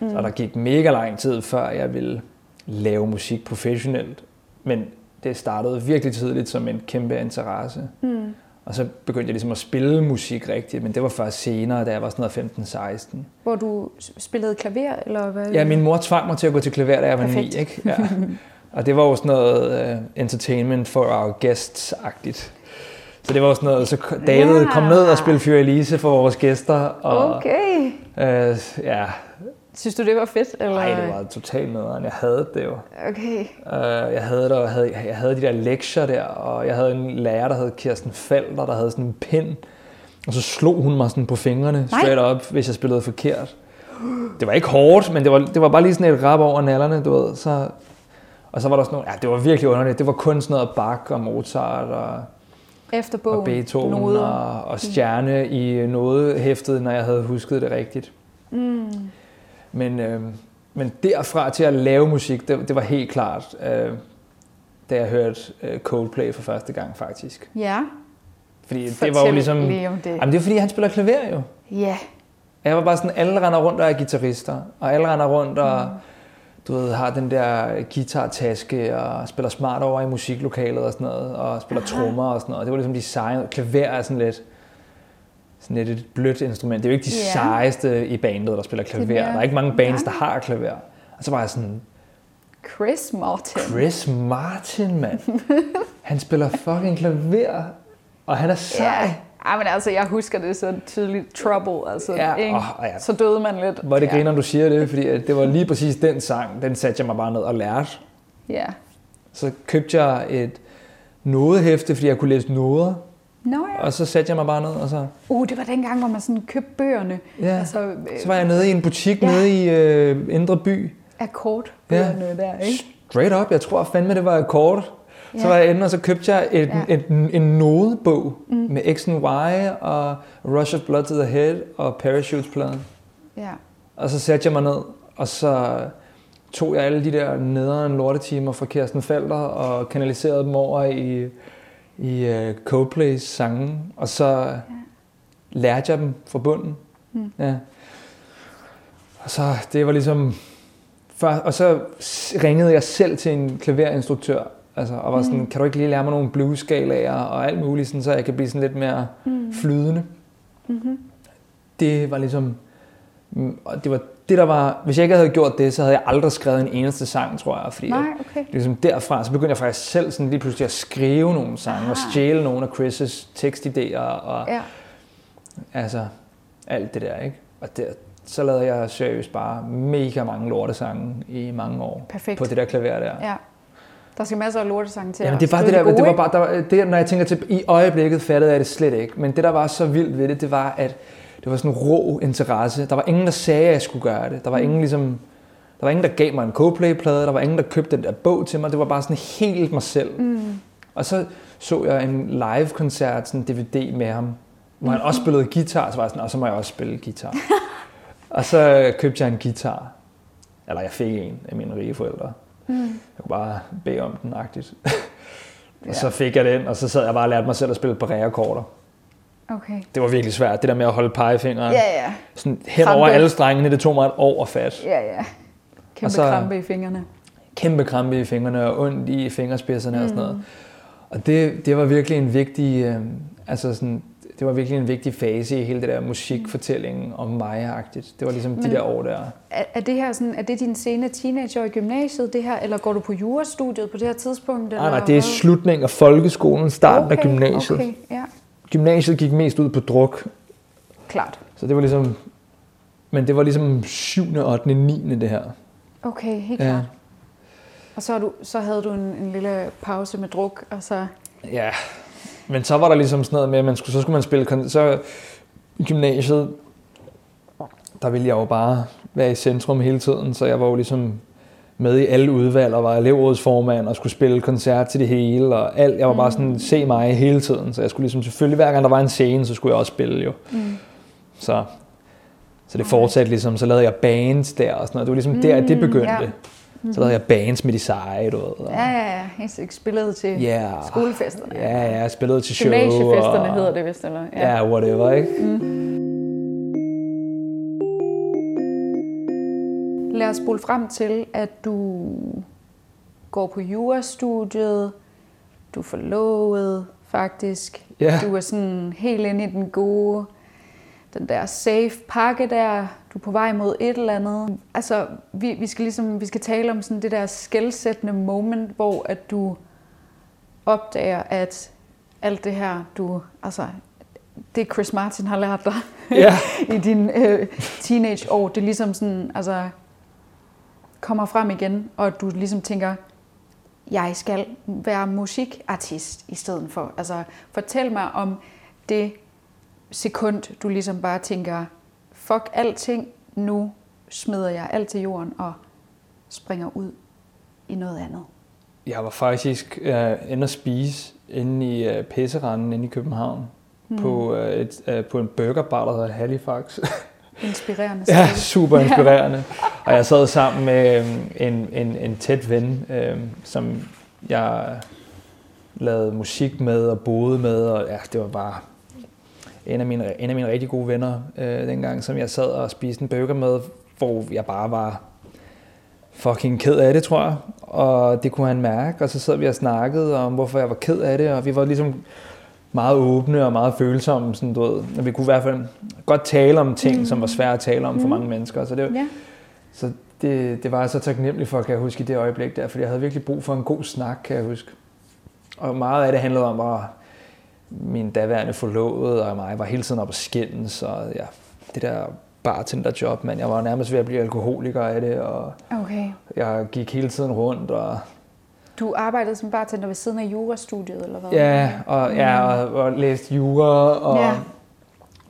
Mm. Så der gik mega lang tid, før jeg ville lave musik professionelt. Men det startede virkelig tidligt som en kæmpe interesse. Mm. Og så begyndte jeg ligesom at spille musik rigtigt, men det var først senere, da jeg var sådan noget 15-16. Hvor du spillede klaver, eller hvad? Ja, min mor tvang mig til at gå til klaver, da jeg var Perfekt. 9, ikke? Ja. Og det var jo sådan noget uh, entertainment for our guests-agtigt. Så det var sådan noget, så David Ja. kom ned og spille Fyre Elise for vores gæster. Og, Okay. øh, ja, Synes du, det var fedt? Eller? nej, det var totalt noget, jeg havde det jo. Okay. Uh, jeg, havde der, havde, jeg havde de der lektier der, og jeg havde en lærer, der hed Kirsten Falder, der havde sådan en pind. Og så slog hun mig sådan på fingrene, Nej. straight up, hvis jeg spillede forkert. Det var ikke hårdt, men det var, det var bare lige sådan et rap over nallerne, du ved. Så, og så var der sådan nogle, ja, det var virkelig underligt. Det var kun sådan noget Bach og Mozart og, Efter bogen. og Beethoven noder. og, og stjerne i noget hæftet, når jeg havde husket det rigtigt. Mm. Men, øh, men derfra til at lave musik, det, det var helt klart, øh, da jeg hørte øh, Coldplay for første gang faktisk. Ja. Fordi Fortæl det var jo ligesom... lige om det. Jamen, det er fordi, han spiller klaver jo. Ja. Jeg var bare sådan, alle render rundt og er guitarister, og alle render rundt og du ved, har den der guitartaske og spiller smart over i musiklokalet og sådan noget, og spiller trommer og sådan noget. Det var ligesom de seje. Klaver er sådan lidt, sådan lidt et blødt instrument. Det er jo ikke de Ja. sejeste i bandet, der spiller klaver. mere Der er ikke mange bands, der har klaver. Og så var jeg sådan, Chris Martin. Chris Martin, mand. Han spiller fucking klaver, og han er sej. Ja. Ej, men altså, jeg husker det så tydeligt. Trouble, altså. Ja, ikke? åh, ja. Så døde man lidt. Hvor det ja. griner, du siger det, fordi at det var lige præcis den sang, den satte jeg mig bare ned og lærte. Ja. Så købte jeg et nodehæfte, fordi jeg kunne læse noder, Nå ja. og så satte jeg mig bare ned, og så, Uh, det var dengang, hvor man sådan købte bøgerne. Ja. Altså, øh, så var jeg nede i en butik Ja. nede i øh, Indre By. akkordbøgerne ja. der, ikke? Straight up, jeg tror fandme, det var akkord. Så Ja. var jeg inde, og så købte jeg et, Ja. ja. et, en, en nodebog mm. med X and Y og Rush of Blood to the Head og Parachutes-pladen. Ja. Og så satte jeg mig ned, og så tog jeg alle de der nederen lortetimer fra Kirsten Falder og kanaliserede dem over i, i uh, Coldplays sange, og så ja. lærte jeg dem fra bunden. Mm. Ja. Og så det var ligesom... For, og så ringede jeg selv til en klaverinstruktør, altså, og var sådan, mm. kan du ikke lige lære mig nogle bluesskalaer og alt muligt, sådan, så jeg kan blive sådan lidt mere mm. flydende. Mm-hmm. Det var ligesom... Og det var det der var, hvis jeg ikke havde gjort det, så havde jeg aldrig skrevet en eneste sang, tror jeg. Fordi Nej, okay. ligesom derfra, så begyndte jeg faktisk selv sådan lige pludselig at skrive nogle sange, Aha. og stjæle nogle af Chris' tekstidéer, og ja. altså alt det der, ikke? Og der, så lavede jeg seriøst bare mega mange lortesange i mange år. Perfekt. På det der klaver der. Ja. Der skal masser af lortesange til Jamen, det var det der, gode, det var bare, der var, det, når jeg tænker til, i øjeblikket fattede jeg det slet ikke, men det der var så vildt ved det, det var, at det var sådan en rå interesse. Der var ingen, der sagde, at jeg skulle gøre det. Der var ingen, ligesom, der var ingen, der gav mig en Coldplay-plade. Der var ingen, der købte den der bog til mig. Det var bare sådan helt mig selv. Mm. Og så så jeg en live-koncert, sådan en DVD med ham, hvor han også spillede guitar. Så var jeg sådan, og så må jeg også spille guitar. og så købte jeg en guitar. Eller jeg fik en af mine rige forældre. Mm. Jeg kunne bare bede om den, agtigt. og ja. så fik jeg den, og så sad jeg bare og lærte mig selv at spille på akkorder Okay. Det var virkelig svært, det der med at holde pegefingeren. Ja, ja. Sådan hen over alle strengene, det tog mig et år at fat. Ja, ja. Kæmpe så, krampe i fingrene. Kæmpe krampe i fingrene og ondt i fingerspidserne mm. og sådan noget. Og det, det var virkelig en vigtig, øh, altså sådan, det var virkelig en vigtig fase i hele det der musikfortællingen om mig-agtigt. Det var ligesom Men, de der år der. Er, er det her sådan, er det din sene teenager i gymnasiet, det her, eller går du på jurastudiet på det her tidspunkt? Eller nej, nej, det er slutningen af folkeskolen, starten okay, af gymnasiet. Okay, ja gymnasiet gik mest ud på druk. Klart. Så det var ligesom, men det var ligesom 7., 8., 9. det her. Okay, helt ja. klart. Og så, du, så havde du en, en lille pause med druk, og så... Ja, men så var der ligesom sådan noget med, at man skulle, så skulle man spille... Så i gymnasiet, der ville jeg jo bare være i centrum hele tiden, så jeg var jo ligesom med i alle udvalg og var elevrådsformand og skulle spille koncert til det hele og alt. Jeg var bare sådan, mm. se mig hele tiden, så jeg skulle ligesom selvfølgelig, hver gang der var en scene, så skulle jeg også spille jo. Mm. Så, så det fortsatte ligesom, så lavede jeg bands der og sådan noget. Det var ligesom mm, der, det begyndte. Ja. Mm-hmm. Så lavede jeg bands med de seje, du ved. Og... Ja, ja, ja. Jeg spillede til yeah. skolefesterne. Ja, ja, jeg spillede til show. Gymnasiefesterne og... hedder det vist, eller? Ja, ja whatever, ikke? Mm. Lad os spole frem til, at du går på jurastudiet, du er forlovet faktisk, yeah. du er sådan helt inde i den gode, den der safe pakke der, du er på vej mod et eller andet. Altså, vi, vi skal ligesom, vi skal tale om sådan det der skældsættende moment, hvor at du opdager, at alt det her, du, altså, det Chris Martin har lært dig yeah. i din øh, teenageår, det er ligesom sådan, altså, kommer frem igen, og du ligesom tænker, jeg skal være musikartist i stedet for. Altså, fortæl mig om det sekund, du ligesom bare tænker, fuck alting, nu smider jeg alt til jorden og springer ud i noget andet. Jeg var faktisk uh, inde at spise inde i uh, Pisseranden inde i København mm. på, uh, et, uh, på en burgerbar, der hedder Halifax. Inspirerende. ja, super inspirerende. og jeg sad sammen med øhm, en, en, en tæt ven, øh, som jeg lavede musik med og boede med, og ja, det var bare en af mine, en af mine rigtig gode venner øh, dengang, som jeg sad og spiste en burger med, hvor jeg bare var fucking ked af det, tror jeg. Og det kunne han mærke, og så sad vi og snakkede om, hvorfor jeg var ked af det, og vi var ligesom meget åbne og meget følsomme. Sådan, du ved. Vi kunne i hvert fald godt tale om ting, mm. som var svære at tale om mm. for mange mennesker. Så det, ja. så det, det var jeg så taknemmelig for, kan jeg huske, i det øjeblik der, fordi jeg havde virkelig brug for en god snak, kan jeg huske. Og meget af det handlede om, at min daværende forlovede og mig var hele tiden op at skændes, og ja, det der bartenderjob, men jeg var nærmest ved at blive alkoholiker af det, og okay. jeg gik hele tiden rundt, og du arbejdede som bartender ved siden af jurastudiet, eller hvad? Ja, og, ja, og, og læste jura, og ja.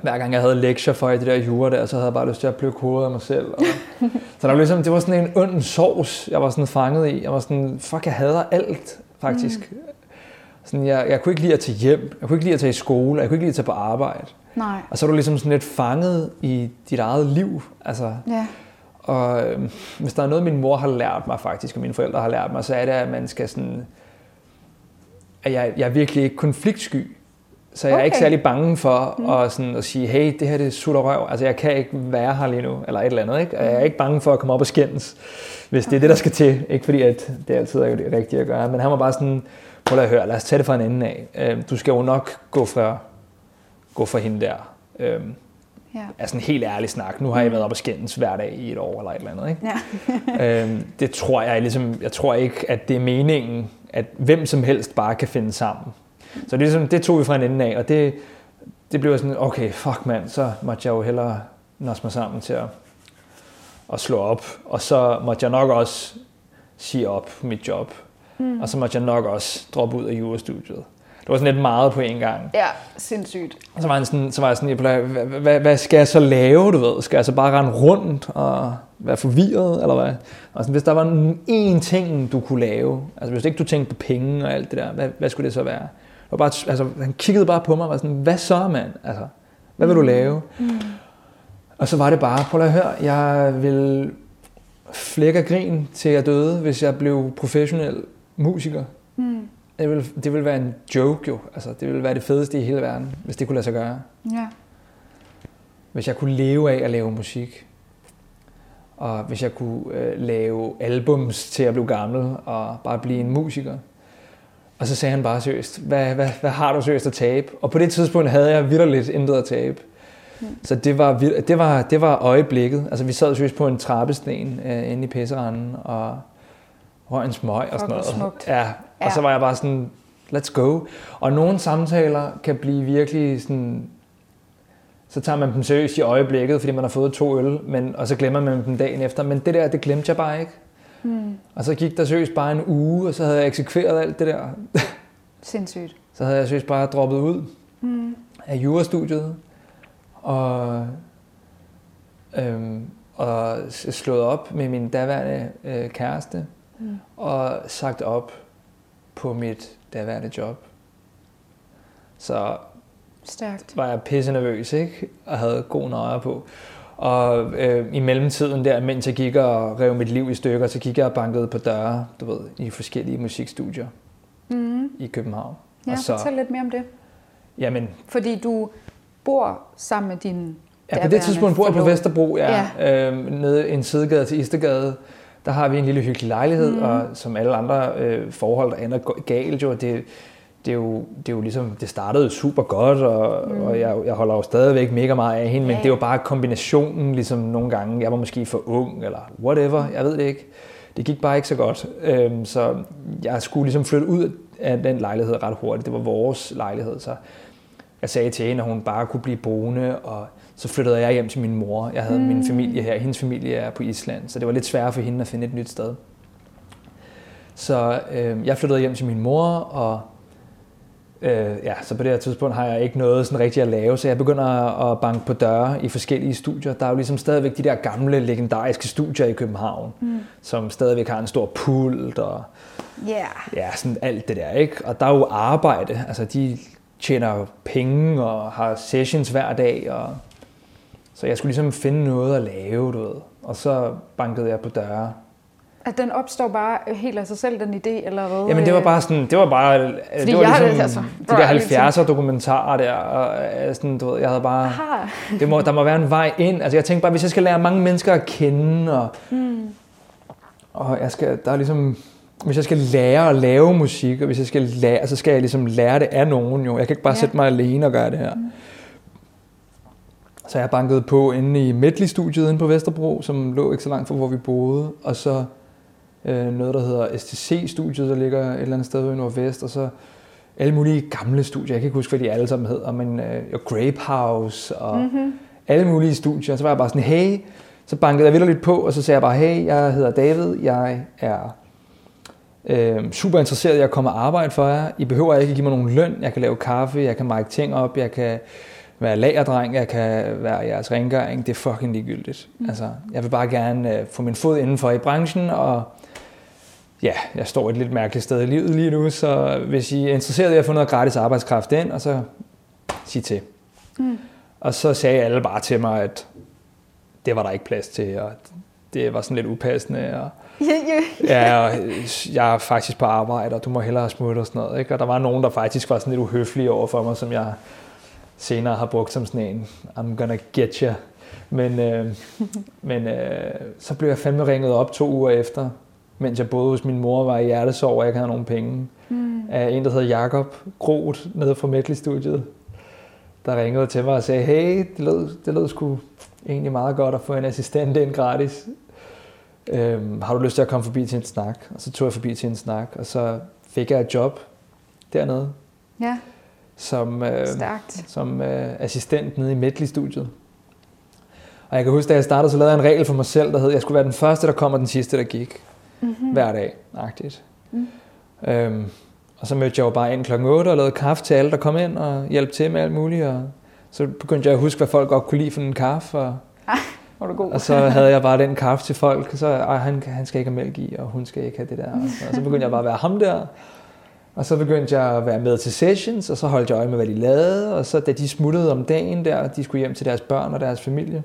hver gang jeg havde lektier for i det der jura der, så havde jeg bare lyst til at plukke hovedet af mig selv. Og, så der var ligesom, det var sådan en ond sovs, jeg var sådan fanget i. Jeg var sådan, fuck, jeg hader alt, faktisk. Mm. Sådan, jeg, jeg kunne ikke lide at tage hjem, jeg kunne ikke lide at tage i skole, jeg kunne ikke lide at tage på arbejde. Nej. Og så er du ligesom sådan lidt fanget i dit eget liv. Altså, ja. Og øh, hvis der er noget, min mor har lært mig faktisk, og mine forældre har lært mig, så er det, at man skal sådan... At jeg, jeg er virkelig ikke konfliktsky. Så jeg okay. er ikke særlig bange for mm. at, sådan, at sige, hey, det her det sutter røv. Altså, jeg kan ikke være her lige nu, eller et eller andet. Ikke? Og jeg er ikke bange for at komme op og skændes, hvis det er det, der skal til. Ikke fordi, at det altid er det rigtige at gøre. Men han var bare sådan, prøv at høre, lad os tage det fra en ende af. Øh, du skal jo nok gå fra, gå fra hende der. Øh, ja. Altså en helt ærlig snak. Nu har jeg været op og skændes hver dag i et år eller et eller andet. Ikke? Ja. øhm, det tror jeg ligesom, jeg tror ikke, at det er meningen, at hvem som helst bare kan finde sammen. Så det, ligesom, det tog vi fra en ende af, og det, det blev sådan, okay, fuck mand, så måtte jeg jo hellere nås mig sammen til at, at slå op. Og så måtte jeg nok også sige op mit job. Mm. Og så måtte jeg nok også droppe ud af jurastudiet. Det var sådan lidt meget på en gang. Ja, sindssygt. Og så var, jeg sådan, så var jeg sådan, hvad, hvad, hvad skal jeg så lave, du ved? Skal jeg så bare rende rundt og være forvirret, eller hvad? Og sådan, hvis der var én ting, du kunne lave, altså hvis ikke du tænkte på penge og alt det der, hvad, hvad skulle det så være? var bare, altså, han kiggede bare på mig og var sådan, hvad så mand? Altså, hvad vil du mm. lave? Mm. Og så var det bare, prøv at høre, jeg vil flække grin til jeg døde, hvis jeg blev professionel musiker. Mm. Det, vil, det vil være en joke jo. Altså, det vil være det fedeste i hele verden, hvis det kunne lade sig gøre. Ja. Hvis jeg kunne leve af at lave musik. Og hvis jeg kunne øh, lave albums til at blive gammel og bare blive en musiker. Og så sagde han bare seriøst, hvad, hvad, hvad har du seriøst at tabe? Og på det tidspunkt havde jeg vidderligt intet at tabe. Mm. Så det var, det, var, det var øjeblikket. Altså vi sad seriøst på en trappesten øh, inde i pisseranden og røg en smøg og sådan noget. Smukt. Ja, og så var jeg bare sådan, let's go. Og nogle samtaler kan blive virkelig sådan, så tager man dem seriøst i øjeblikket, fordi man har fået to øl, men, og så glemmer man dem dagen efter. Men det der, det glemte jeg bare ikke. Mm. Og så gik der seriøst bare en uge, og så havde jeg eksekveret alt det der. Sindssygt. Så havde jeg seriøst bare droppet ud mm. af jurastudiet, og, øhm, og slået op med min daværende øh, kæreste, mm. og sagt op på mit daværende job. Så Stærkt. var jeg pisse nervøs, ikke? Og havde god nøje på. Og øh, i mellemtiden der, mens jeg gik og rev mit liv i stykker, så gik jeg og bankede på døre, du ved, i forskellige musikstudier mm. i København. Ja, og så, fortæl lidt mere om det. Jamen, Fordi du bor sammen med din Ja, på det tidspunkt bor jeg på Vesterbro, ja, ja. Øh, nede i en sidegade til Istegade. Der har vi en lille hyggelig lejlighed, mm. og som alle andre øh, forhold, der ender galt jo, det, det er, jo, det er jo ligesom, det startede super godt, og, mm. og jeg, jeg holder jo stadigvæk mega meget af hende, men ja. det er jo bare kombinationen, ligesom nogle gange, jeg var måske for ung, eller whatever, jeg ved det ikke. Det gik bare ikke så godt, øhm, så jeg skulle ligesom flytte ud af den lejlighed ret hurtigt. Det var vores lejlighed, så jeg sagde til hende, at hun bare kunne blive boende, og så flyttede jeg hjem til min mor. Jeg havde mm. min familie her, hendes familie er på Island, så det var lidt svært for hende at finde et nyt sted. Så øh, jeg flyttede hjem til min mor, og Øh, ja, så på det her tidspunkt har jeg ikke noget sådan rigtigt at lave, så jeg begynder at banke på døre i forskellige studier. Der er jo ligesom stadigvæk de der gamle, legendariske studier i København, mm. som stadigvæk har en stor pult og yeah. ja, sådan alt det der, ikke? Og der er jo arbejde, altså de tjener penge og har sessions hver dag, og så jeg skulle ligesom finde noget at lave, du ved. Og så bankede jeg på døre at den opstår bare helt af sig selv, den idé, eller hvad? Jamen det var bare sådan, det var bare, Fordi det var jeg ligesom, altså, de der 70'er dokumentarer der, og sådan, du ved, jeg havde bare, det må, der må være en vej ind, altså jeg tænkte bare, hvis jeg skal lære mange mennesker at kende, og, mm. og jeg skal, der er ligesom, hvis jeg skal lære at lave musik, og hvis jeg skal lære, så skal jeg ligesom lære det af nogen jo, jeg kan ikke bare ja. sætte mig alene og gøre det her. Mm. Så jeg bankede på inde i Medley-studiet inde på Vesterbro, som lå ikke så langt fra, hvor vi boede, og så øh, noget, der hedder STC-studiet, der ligger et eller andet sted i Nordvest, og så alle mulige gamle studier. Jeg kan ikke huske, hvad de alle sammen hedder, men øh, Grape House og mm-hmm. alle mulige studier. Så var jeg bare sådan, hey, så bankede jeg lidt på, og så sagde jeg bare, hey, jeg hedder David, jeg er øh, super interesseret i at komme og arbejde for jer. I behøver ikke give mig nogen løn. Jeg kan lave kaffe, jeg kan mike ting op, jeg kan være lagerdreng, jeg kan være jeres rengøring. Det er fucking ligegyldigt. Mm. Altså, jeg vil bare gerne øh, få min fod indenfor i branchen, og ja, jeg står et lidt mærkeligt sted i livet lige nu, så hvis I er interesseret i at få noget gratis arbejdskraft ind, og så sig til. Mm. Og så sagde alle bare til mig, at det var der ikke plads til, og det var sådan lidt upassende, og Ja, og jeg er faktisk på arbejde, og du må hellere smutte og sådan noget. Ikke? Og der var nogen, der faktisk var sådan lidt uhøflige over for mig, som jeg senere har brugt som sådan en, I'm gonna get you. Men, øh, men øh, så blev jeg fandme ringet op to uger efter, mens jeg boede hos min mor og var i hjertesorg, og jeg ikke havde nogen penge. Mm. Af en, der hedder Jakob Groth, nede fra Medley-studiet, der ringede til mig og sagde, hey, det lød, det lød sgu egentlig meget godt at få en assistent ind gratis. Øhm, har du lyst til at komme forbi til en snak? Og så tog jeg forbi til en snak, og så fik jeg et job dernede ja. Som, øh, Stærkt. som øh, assistent nede i Medley-studiet. Og jeg kan huske, da jeg startede, så lavede jeg en regel for mig selv, der hed, at jeg skulle være den første, der kom, og den sidste, der gik. Mm-hmm. Hver dag, agtigt. Mm. Øhm, og så mødte jeg jo bare ind klokken 8 og lavede kaffe til alle, der kom ind, og hjalp til med alt muligt. Og så begyndte jeg at huske, hvad folk godt kunne lide for en kaffe. Og, Var du god? og så havde jeg bare den kaffe til folk, og så, han, han skal ikke have mælk i, og hun skal ikke have det der. Og så, og så begyndte jeg bare at være ham der. Og så begyndte jeg at være med til sessions, og så holdt jeg øje med, hvad de lavede. Og så da de smuttede om dagen der, de skulle hjem til deres børn og deres familie.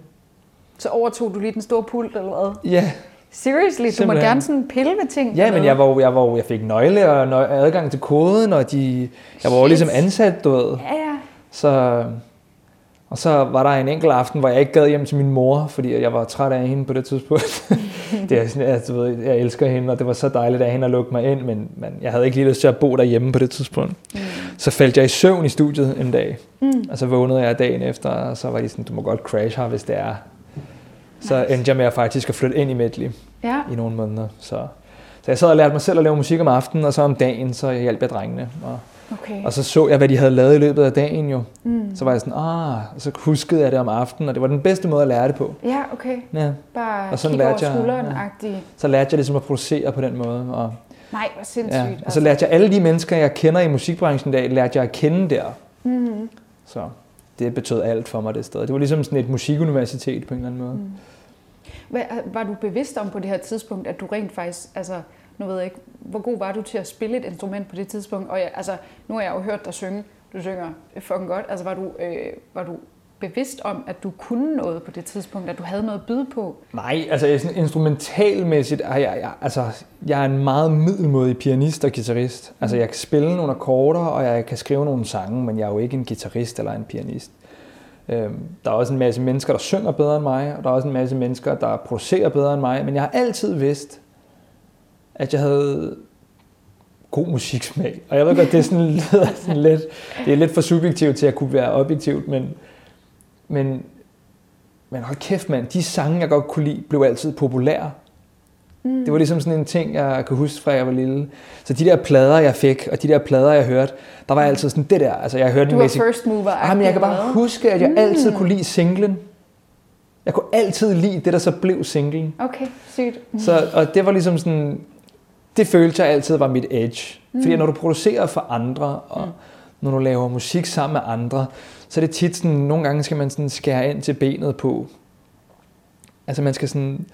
Så overtog du lige den store pult, eller hvad? Ja, Seriously, du må Simpelthen. gerne sådan pille ved ting. ja men jeg, var, jeg, var, jeg fik nøgle og nø- adgang til koden, og de, jeg var jo Shit. ligesom ansat, du ved. Ja, ja. Så, og så var der en enkelt aften, hvor jeg ikke gad hjem til min mor, fordi jeg var træt af hende på det tidspunkt. det er sådan, altså, du ved, jeg elsker hende, og det var så dejligt af hende at lukke mig ind, men, men jeg havde ikke lige lyst til at bo derhjemme på det tidspunkt. Mm. Så faldt jeg i søvn i studiet en dag, mm. og så vågnede jeg dagen efter, og så var de sådan, du må godt crash her, hvis det er. Så Nice. endte jeg med at faktisk at flytte ind i Medley Ja, i nogle måneder. Så, så jeg sad og lærte mig selv at lave musik om aftenen, og så om dagen, så hjalp jeg drengene. Og, okay. og så så jeg, hvad de havde lavet i løbet af dagen jo. Mm. Så var jeg sådan, ah, og så huskede jeg det om aftenen, og det var den bedste måde at lære det på. Ja, okay. Ja. Bare Og sådan over lærte jeg- skulderen-agtig. Så lærte jeg ligesom at producere på den måde. Og, Nej, hvor sindssygt. ja. og så lærte jeg alle de mennesker, jeg kender i musikbranchen i dag, lærte jeg at kende der. mm-hmm. Så det betød alt for mig det sted. Det var ligesom sådan et musikuniversitet på en eller anden måde. Mm. Hvad, var du bevidst om på det her tidspunkt, at du rent faktisk, altså, nu ved jeg ikke, hvor god var du til at spille et instrument på det tidspunkt? Og jeg, altså, nu har jeg jo hørt dig synge, du synger fucking godt. Altså, var du, øh, var du bevidst om, at du kunne noget på det tidspunkt, at du havde noget at byde på? Nej, altså sådan instrumentalmæssigt er jeg, jeg, altså, jeg er en meget middelmodig pianist og guitarist. Altså jeg kan spille nogle akkorder, og jeg kan skrive nogle sange, men jeg er jo ikke en guitarist eller en pianist. Øhm, der er også en masse mennesker, der synger bedre end mig, og der er også en masse mennesker, der producerer bedre end mig, men jeg har altid vidst, at jeg havde god musiksmag. Og jeg ved godt, det er sådan, lyder sådan lidt, det er lidt for subjektivt til at kunne være objektivt, men, men, men hold kæft mand, de sange, jeg godt kunne lide, blev altid populære. Mm. Det var ligesom sådan en ting, jeg kan huske fra jeg var lille. Så de der plader, jeg fik, og de der plader, jeg hørte, der var altid sådan det der. Altså jeg hørte Du var masse... first mover Ah, men jeg kan bare huske, at jeg altid kunne lide singlen. Jeg kunne altid lide det, der så blev singlen. Okay, sygt. Så, og det var ligesom sådan, det følte jeg altid var mit edge. Mm. Fordi når du producerer for andre, og mm. når du laver musik sammen med andre, så er det tit sådan, nogle gange skal man sådan skære ind til benet på. Altså man skal sådan,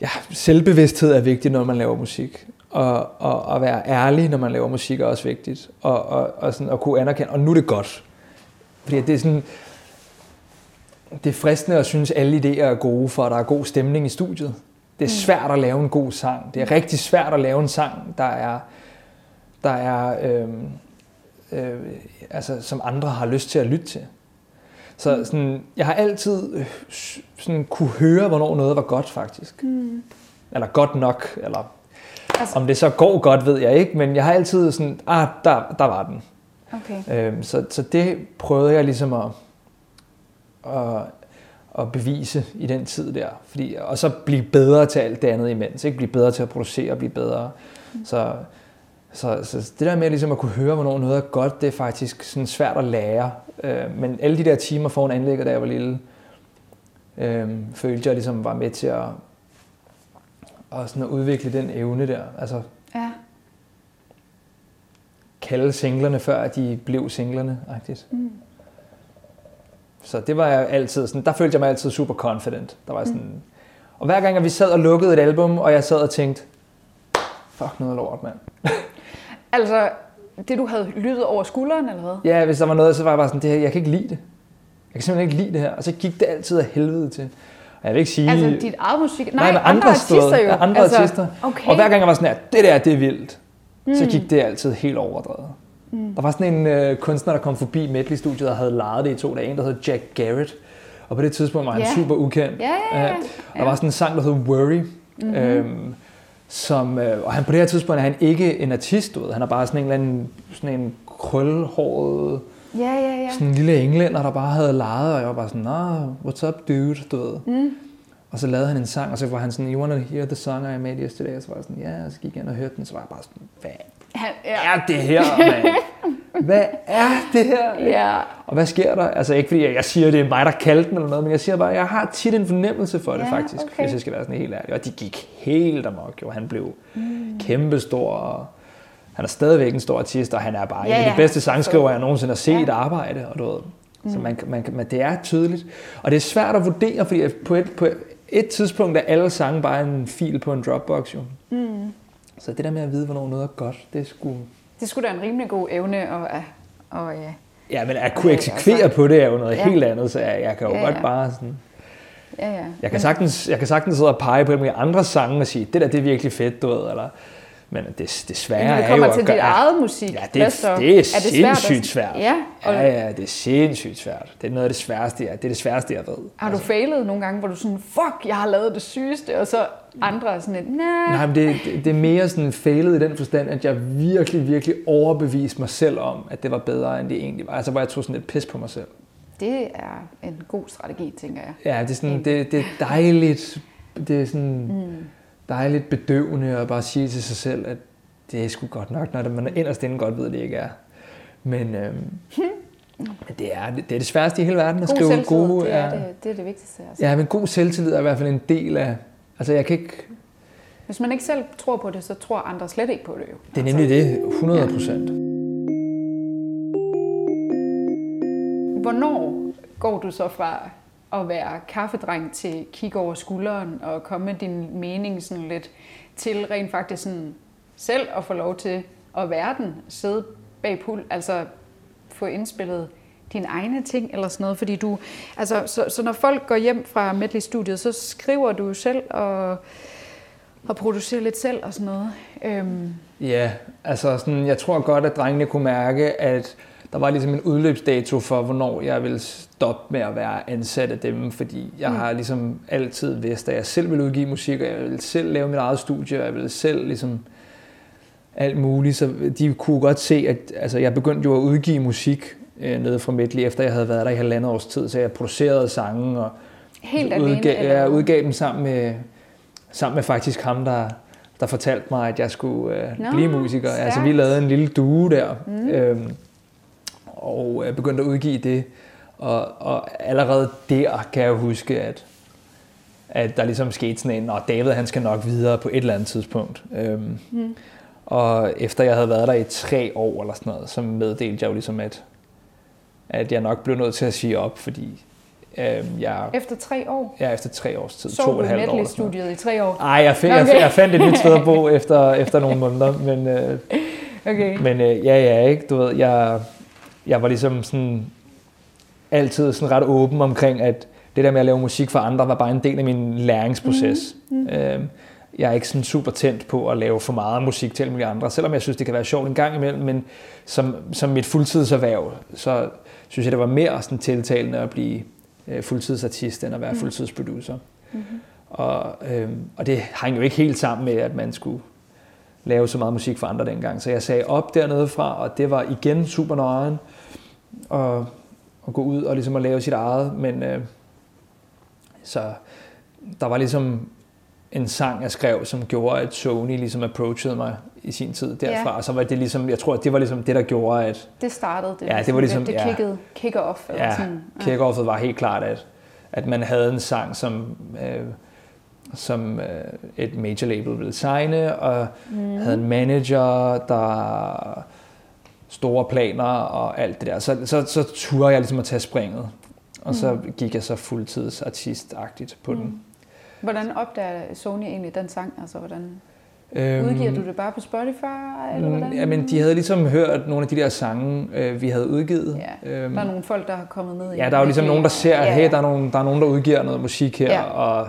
ja, selvbevidsthed er vigtigt, når man laver musik. Og, og at være ærlig, når man laver musik, er også vigtigt. Og, og, og sådan at kunne anerkende, og nu er det godt. Fordi det er sådan, det er fristende at synes, at alle idéer er gode, for at der er god stemning i studiet. Det er svært at lave en god sang. Det er rigtig svært at lave en sang, der er, der er øhm, øh, altså, som andre har lyst til at lytte til. Så sådan, jeg har altid øh, sådan, kunne høre, hvornår noget var godt, faktisk. Mm. Eller godt nok. Eller, Altså- om det så går godt, ved jeg ikke. Men jeg har altid sådan, ah, der, der var den. Okay. Øhm, så, så det prøvede jeg ligesom at, at, at bevise i den tid der. Fordi, og så blive bedre til alt det andet imens. Ikke? Blive bedre til at producere og blive bedre. Mm. Så, så, så det der med ligesom at kunne høre, hvornår noget er godt, det er faktisk sådan svært at lære. Øh, men alle de der timer foran anlægget, da jeg var lille, øh, følte jeg ligesom var med til at, at, sådan at udvikle den evne der. Altså Ja. kalde singlerne, før de blev singlerne. Mm. Så det var jeg altid sådan, der følte jeg mig altid super confident. Der var sådan, mm. Og hver gang, at vi sad og lukkede et album, og jeg sad og tænkte, fuck noget lort, mand. Altså, det du havde lyttet over skulderen, eller hvad? Ja, hvis der var noget, så var jeg bare sådan, det her, jeg kan ikke lide det. Jeg kan simpelthen ikke lide det her. Og så gik det altid af helvede til. Og Jeg vil ikke sige... Altså dit eget musik? Nej, Nej, andre, andre artister jo. Ja, andre altså, artister. Okay. Og hver gang jeg var sådan her, det der, det er vildt, mm. så gik det altid helt overdrevet. Mm. Der var sådan en øh, kunstner, der kom forbi Medley-studiet og havde lejet det i to dage, en der hed Jack Garrett. Og på det tidspunkt var han Ja. super ukendt. Ja, ja. Øh, Og der var sådan en sang, der hed Worry. Mm-hmm. Øhm, som, øh, og han på det her tidspunkt er han ikke en artist, du ved. Han er bare sådan en eller anden sådan en krølhåret, Ja, ja, ja. sådan en lille englænder, der bare havde lejet, og jeg var bare sådan, nah, what's up, dude, du ved. Mm. Og så lavede han en sang, og så var han sådan, you wanna hear the song I made yesterday? Og så var jeg sådan, ja, og så gik jeg ind og hørte den, så var jeg bare sådan, hvad Han, ja. er det her, mand? Hvad er det her? ja. Og hvad sker der? Altså ikke fordi jeg siger, det er mig, der kaldte den eller noget, men jeg siger bare, jeg har tit en fornemmelse for det Ja, faktisk, okay. hvis jeg skal være sådan helt ærlig. Og de gik helt amok, jo. Han blev mm. kæmpestor, og han er stadigvæk en stor artist, og han er bare Ja, en af de bedste sangskriver, jeg nogensinde har set Ja. arbejde. Og du ved, så man, man, man, det er tydeligt. Og det er svært at vurdere, fordi på et, på et tidspunkt er alle sange bare en fil på en Dropbox, jo. Mm. Så det der med at vide, hvornår noget er godt, det er sgu... Det skulle da en rimelig god evne og, og ja. Ja, men at kunne eksekvere altså- på det er jo noget Ja. helt andet, så jeg, jeg kan jo Ja, godt ja. bare sådan... Ja, ja. Jeg kan, sagtens, jeg kan sagtens sidde og pege på de andre sange og sige, det der det er virkelig fedt, du ved, eller... Men det, det svære det er jo at til dit gøre... eget musik, Ja, det, så? er, det er, svært at- sindssygt svært. Ja, og ja, ja, det er sindssygt svært. Det er noget af det sværeste, jeg, det er det sværeste, jeg ved. har du failet nogle gange, hvor du sådan, fuck, jeg har lavet det sygeste, og så andre er sådan lidt, nah. Nej, men det, det, det er mere sådan failet i den forstand, at jeg virkelig, virkelig overbeviste mig selv om, at det var bedre, end det egentlig var. Altså, hvor jeg tog sådan lidt pis på mig selv. Det er en god strategi, tænker jeg. Ja, det er, sådan, det, det er dejligt, det er sådan Mm. Dejligt bedøvende at bare sige til sig selv, at det er sgu godt nok, når man inderst inde godt ved, at det ikke er. Men, øhm, men det, er, det er det sværeste i hele verden at God skrive gode... det, er ja. det, det er det vigtigste. Altså. Ja, men god selvtillid er i hvert fald en del af... Altså, jeg kan ikke... Hvis man ikke selv tror på det, så tror andre slet ikke på det jo. Det er nemlig det, 100 procent. Hvornår går du så fra at være kaffedreng til kigge over skulderen og komme med din mening sådan lidt til rent faktisk sådan selv at få lov til at være den, sidde bag pul, altså få indspillet dine egne ting eller sådan noget, fordi du, altså, så, så når folk går hjem fra Medley-studiet, så skriver du selv og, og producerer lidt selv og sådan noget. Øhm, Ja, altså sådan, jeg tror godt, at drengene kunne mærke, at der var ligesom en udløbsdato for, hvornår jeg ville stoppe med at være ansat af dem, fordi jeg Mm. har ligesom altid vidst, at jeg selv vil udgive musik, og jeg vil selv lave mit eget studie, og jeg vil selv ligesom alt muligt, så de kunne godt se, at altså, jeg begyndte jo at udgive musik øh, nede fra Medley, efter jeg havde været der i halvandet års tid, så jeg producerede sange og helt alene? eller jeg udgav dem sammen med, sammen med faktisk ham, der, der fortalte mig, at jeg skulle øh, Nå, blive musiker. Altså, vi stærkt. lavede en lille duo der, mm. øhm, og jeg begyndte at udgive det. Og, og allerede der kan jeg huske, at, at der ligesom skete sådan en, og David han skal nok videre på et eller andet tidspunkt. Øhm, Mm. og efter jeg havde været der i tre år eller sådan noget, så meddelte jeg jo ligesom, at, at jeg nok blev nødt til at sige op, fordi øhm, jeg, Efter tre år? Ja, efter tre års tid. Så to og et halvt år. noget. Medley-studiet i tre år? Ej, jeg, okay. okay. jeg, jeg fandt et nyt sted at bo efter, efter nogle måneder, men, øh, Okay. men øh, ja, ja, ikke, du ved, jeg, jeg var ligesom sådan altid sådan ret åben omkring, at det der med at lave musik for andre var bare en del af min læringsproces. Mhm. Mm. Øh, jeg er ikke sådan super tændt på at lave for meget musik til alle andre, selvom jeg synes, det kan være sjovt en gang imellem, men som, som mit fuldtidserhverv, så synes jeg, det var mere sådan tiltalende at blive øh, fuldtidsartist, end at være Mm. fuldtidsproducer. Mm-hmm. Og, øhm, og det hang jo ikke helt sammen med, at man skulle lave så meget musik for andre dengang. Så jeg sagde op dernede fra, og det var igen super nøjeren at, at gå ud og ligesom at lave sit eget. Men øh, så der var ligesom en sang, jeg skrev, som gjorde, at Sony ligesom approachede mig i sin tid derfra. Ja. Og så var det ligesom, jeg tror, at det var ligesom det, der gjorde, at Det startede det. Ja, det var ligesom- Det, det ja. kickede, kicker off. Eller ja, sådan. kick-offet var helt klart, at, at man havde en sang, som, øh, som øh, et major label ville signe, og Mm. havde en manager, der store planer og alt det der. Så, så, så turde jeg ligesom at tage springet. Og så Mm. gik jeg så fuldtidsartistagtigt på den. Mm. Hvordan opdager Sony egentlig den sang? Altså, hvordan... Øhm, Udgiver du det bare på Spotify, eller hvordan? Ja, men de havde ligesom hørt nogle af de der sange, øh, vi havde udgivet. Ja, der er nogle folk, der har kommet ned i Ja, der er jo ligesom nogen, der ser, at Ja, hey, der er nogen, der er nogen, der udgiver noget musik her, Ja. og,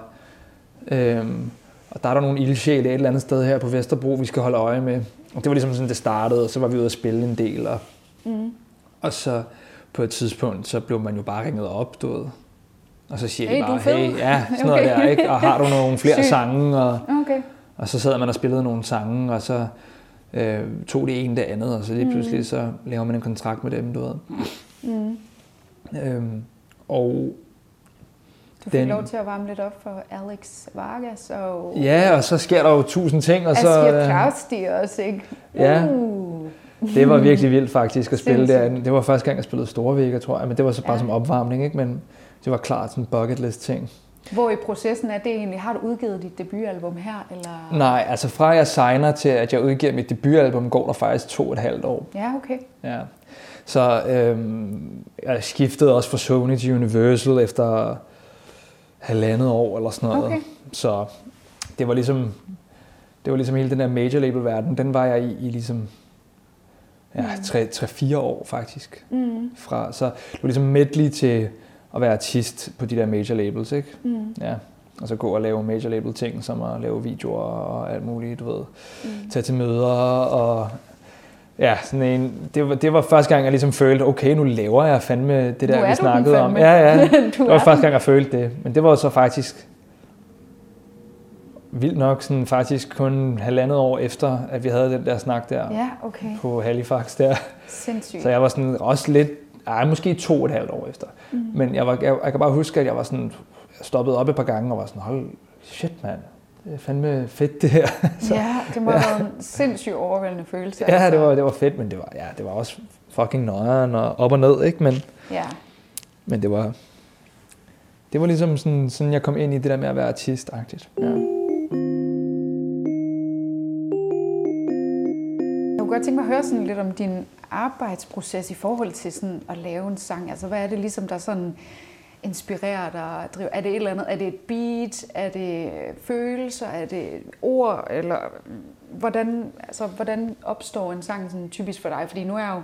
øhm, og der er der nogle ildsjæle et eller andet sted her på Vesterbro, vi skal holde øje med. Og det var ligesom sådan, det startede, og så var vi ude at spille en del, og, Mm. og så på et tidspunkt, så blev man jo bare ringet op, du ved. Og så siger Hey, de bare, hey, ja, sådan noget Okay. der, ikke? Og har du nogle flere sange, og, Okay. og så sad man og spillede nogle sange, og så øh, tog det ene det andet, og så lige pludselig så laver man en kontrakt med dem, du ved. Mm. Øhm, og Du fik Den- lov til at varme lidt op for Alex Vargas og ja, og så sker der jo tusind ting, og så... Asger øh, Klausti også, ikke? Ja. Uh. Det var virkelig vildt faktisk at spille der. Det var første gang, jeg spillede Store Vægger, tror jeg, men det var så bare Ja. som opvarmning, ikke? Men det var klart sådan en bucket list ting. Hvor i processen er det egentlig? Har du udgivet dit debutalbum her? Eller? Nej, altså fra jeg signer til, at jeg udgiver mit debutalbum, går der faktisk to og et halvt år. Ja, okay. Ja. Så øhm, jeg skiftede også fra Sony til Universal efter halvandet år eller sådan noget. Okay. Så det var ligesom, det var ligesom hele den der major label verden, den var jeg i, i ligesom ja, Mm. 3-4 år faktisk. Mm. Fra. Så det var ligesom medley til at være artist på de der major labels, ikke? Mm. Ja. Og så gå og lave major label ting, som at lave videoer og alt muligt, du ved. Mm. Tage til møder og... Ja, sådan en, det, var, det var første gang, jeg ligesom følte, okay, nu laver jeg fandme det der, er vi snakkede om. Ja, ja. Det var første gang, jeg følte det. Men det var så faktisk vildt nok sådan faktisk kun halvandet år efter, at vi havde den der snak der Ja, okay. på Halifax der. Sindssygt. Så jeg var sådan også lidt, ej, måske to og et halvt år efter. Mm. Men jeg, var, jeg, jeg kan bare huske, at jeg var sådan, jeg stoppede op et par gange og var sådan, hold, shit mand, det er fandme fedt det her. så, Ja, det må have været en sindssygt overvældende følelse. ja, altså. det var, det var fedt, men det var, ja, det var også fucking nøjeren og op og ned, ikke? Men, Ja. men det var, det var ligesom sådan, sådan, jeg kom ind i det der med at være artist-agtigt. Ja. Jeg kunne godt tænke mig at høre sådan lidt om din arbejdsproces i forhold til sådan at lave en sang. Altså, hvad er det ligesom, der sådan inspirerer dig? Driver? Er det et eller andet? Er det et beat? Er det følelser? Er det ord? Eller hvordan, altså, hvordan opstår en sang sådan typisk for dig? Fordi nu har jeg jo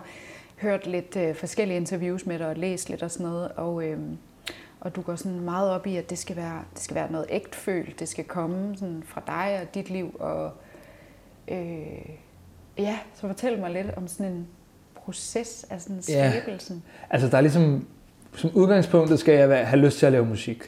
hørt lidt øh, forskellige interviews med dig og læst lidt og sådan noget, og, øh, og du går sådan meget op i, at det skal være, det skal være noget ægtfølt. Det skal komme sådan fra dig og dit liv, og øh, Ja, så fortæl mig lidt om sådan en proces af sådan Ja. skabelsen. Altså der er ligesom, som udgangspunktet skal jeg være, have lyst til at lave musik.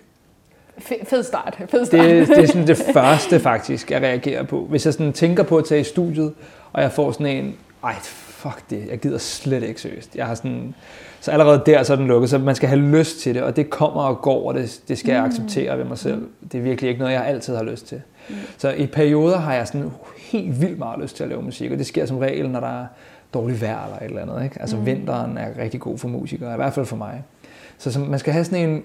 Fe- Fed start, fed start. Det, det er sådan det første faktisk, jeg reagerer på. Hvis jeg sådan tænker på at tage i studiet, og jeg får sådan en, ej fuck det, jeg gider slet ikke seriøst. Jeg har sådan, så allerede der så er den lukket, så man skal have lyst til det, og det kommer og går, og det, det skal jeg acceptere ved mig selv. Det er virkelig ikke noget, jeg altid har lyst til. Så i perioder har jeg sådan helt vildt meget lyst til at lave musik, og det sker som regel, når der er dårligt vejr eller et eller andet. Ikke? Altså mm. vinteren er rigtig god for musikere, i hvert fald for mig. Så, så man skal have sådan en...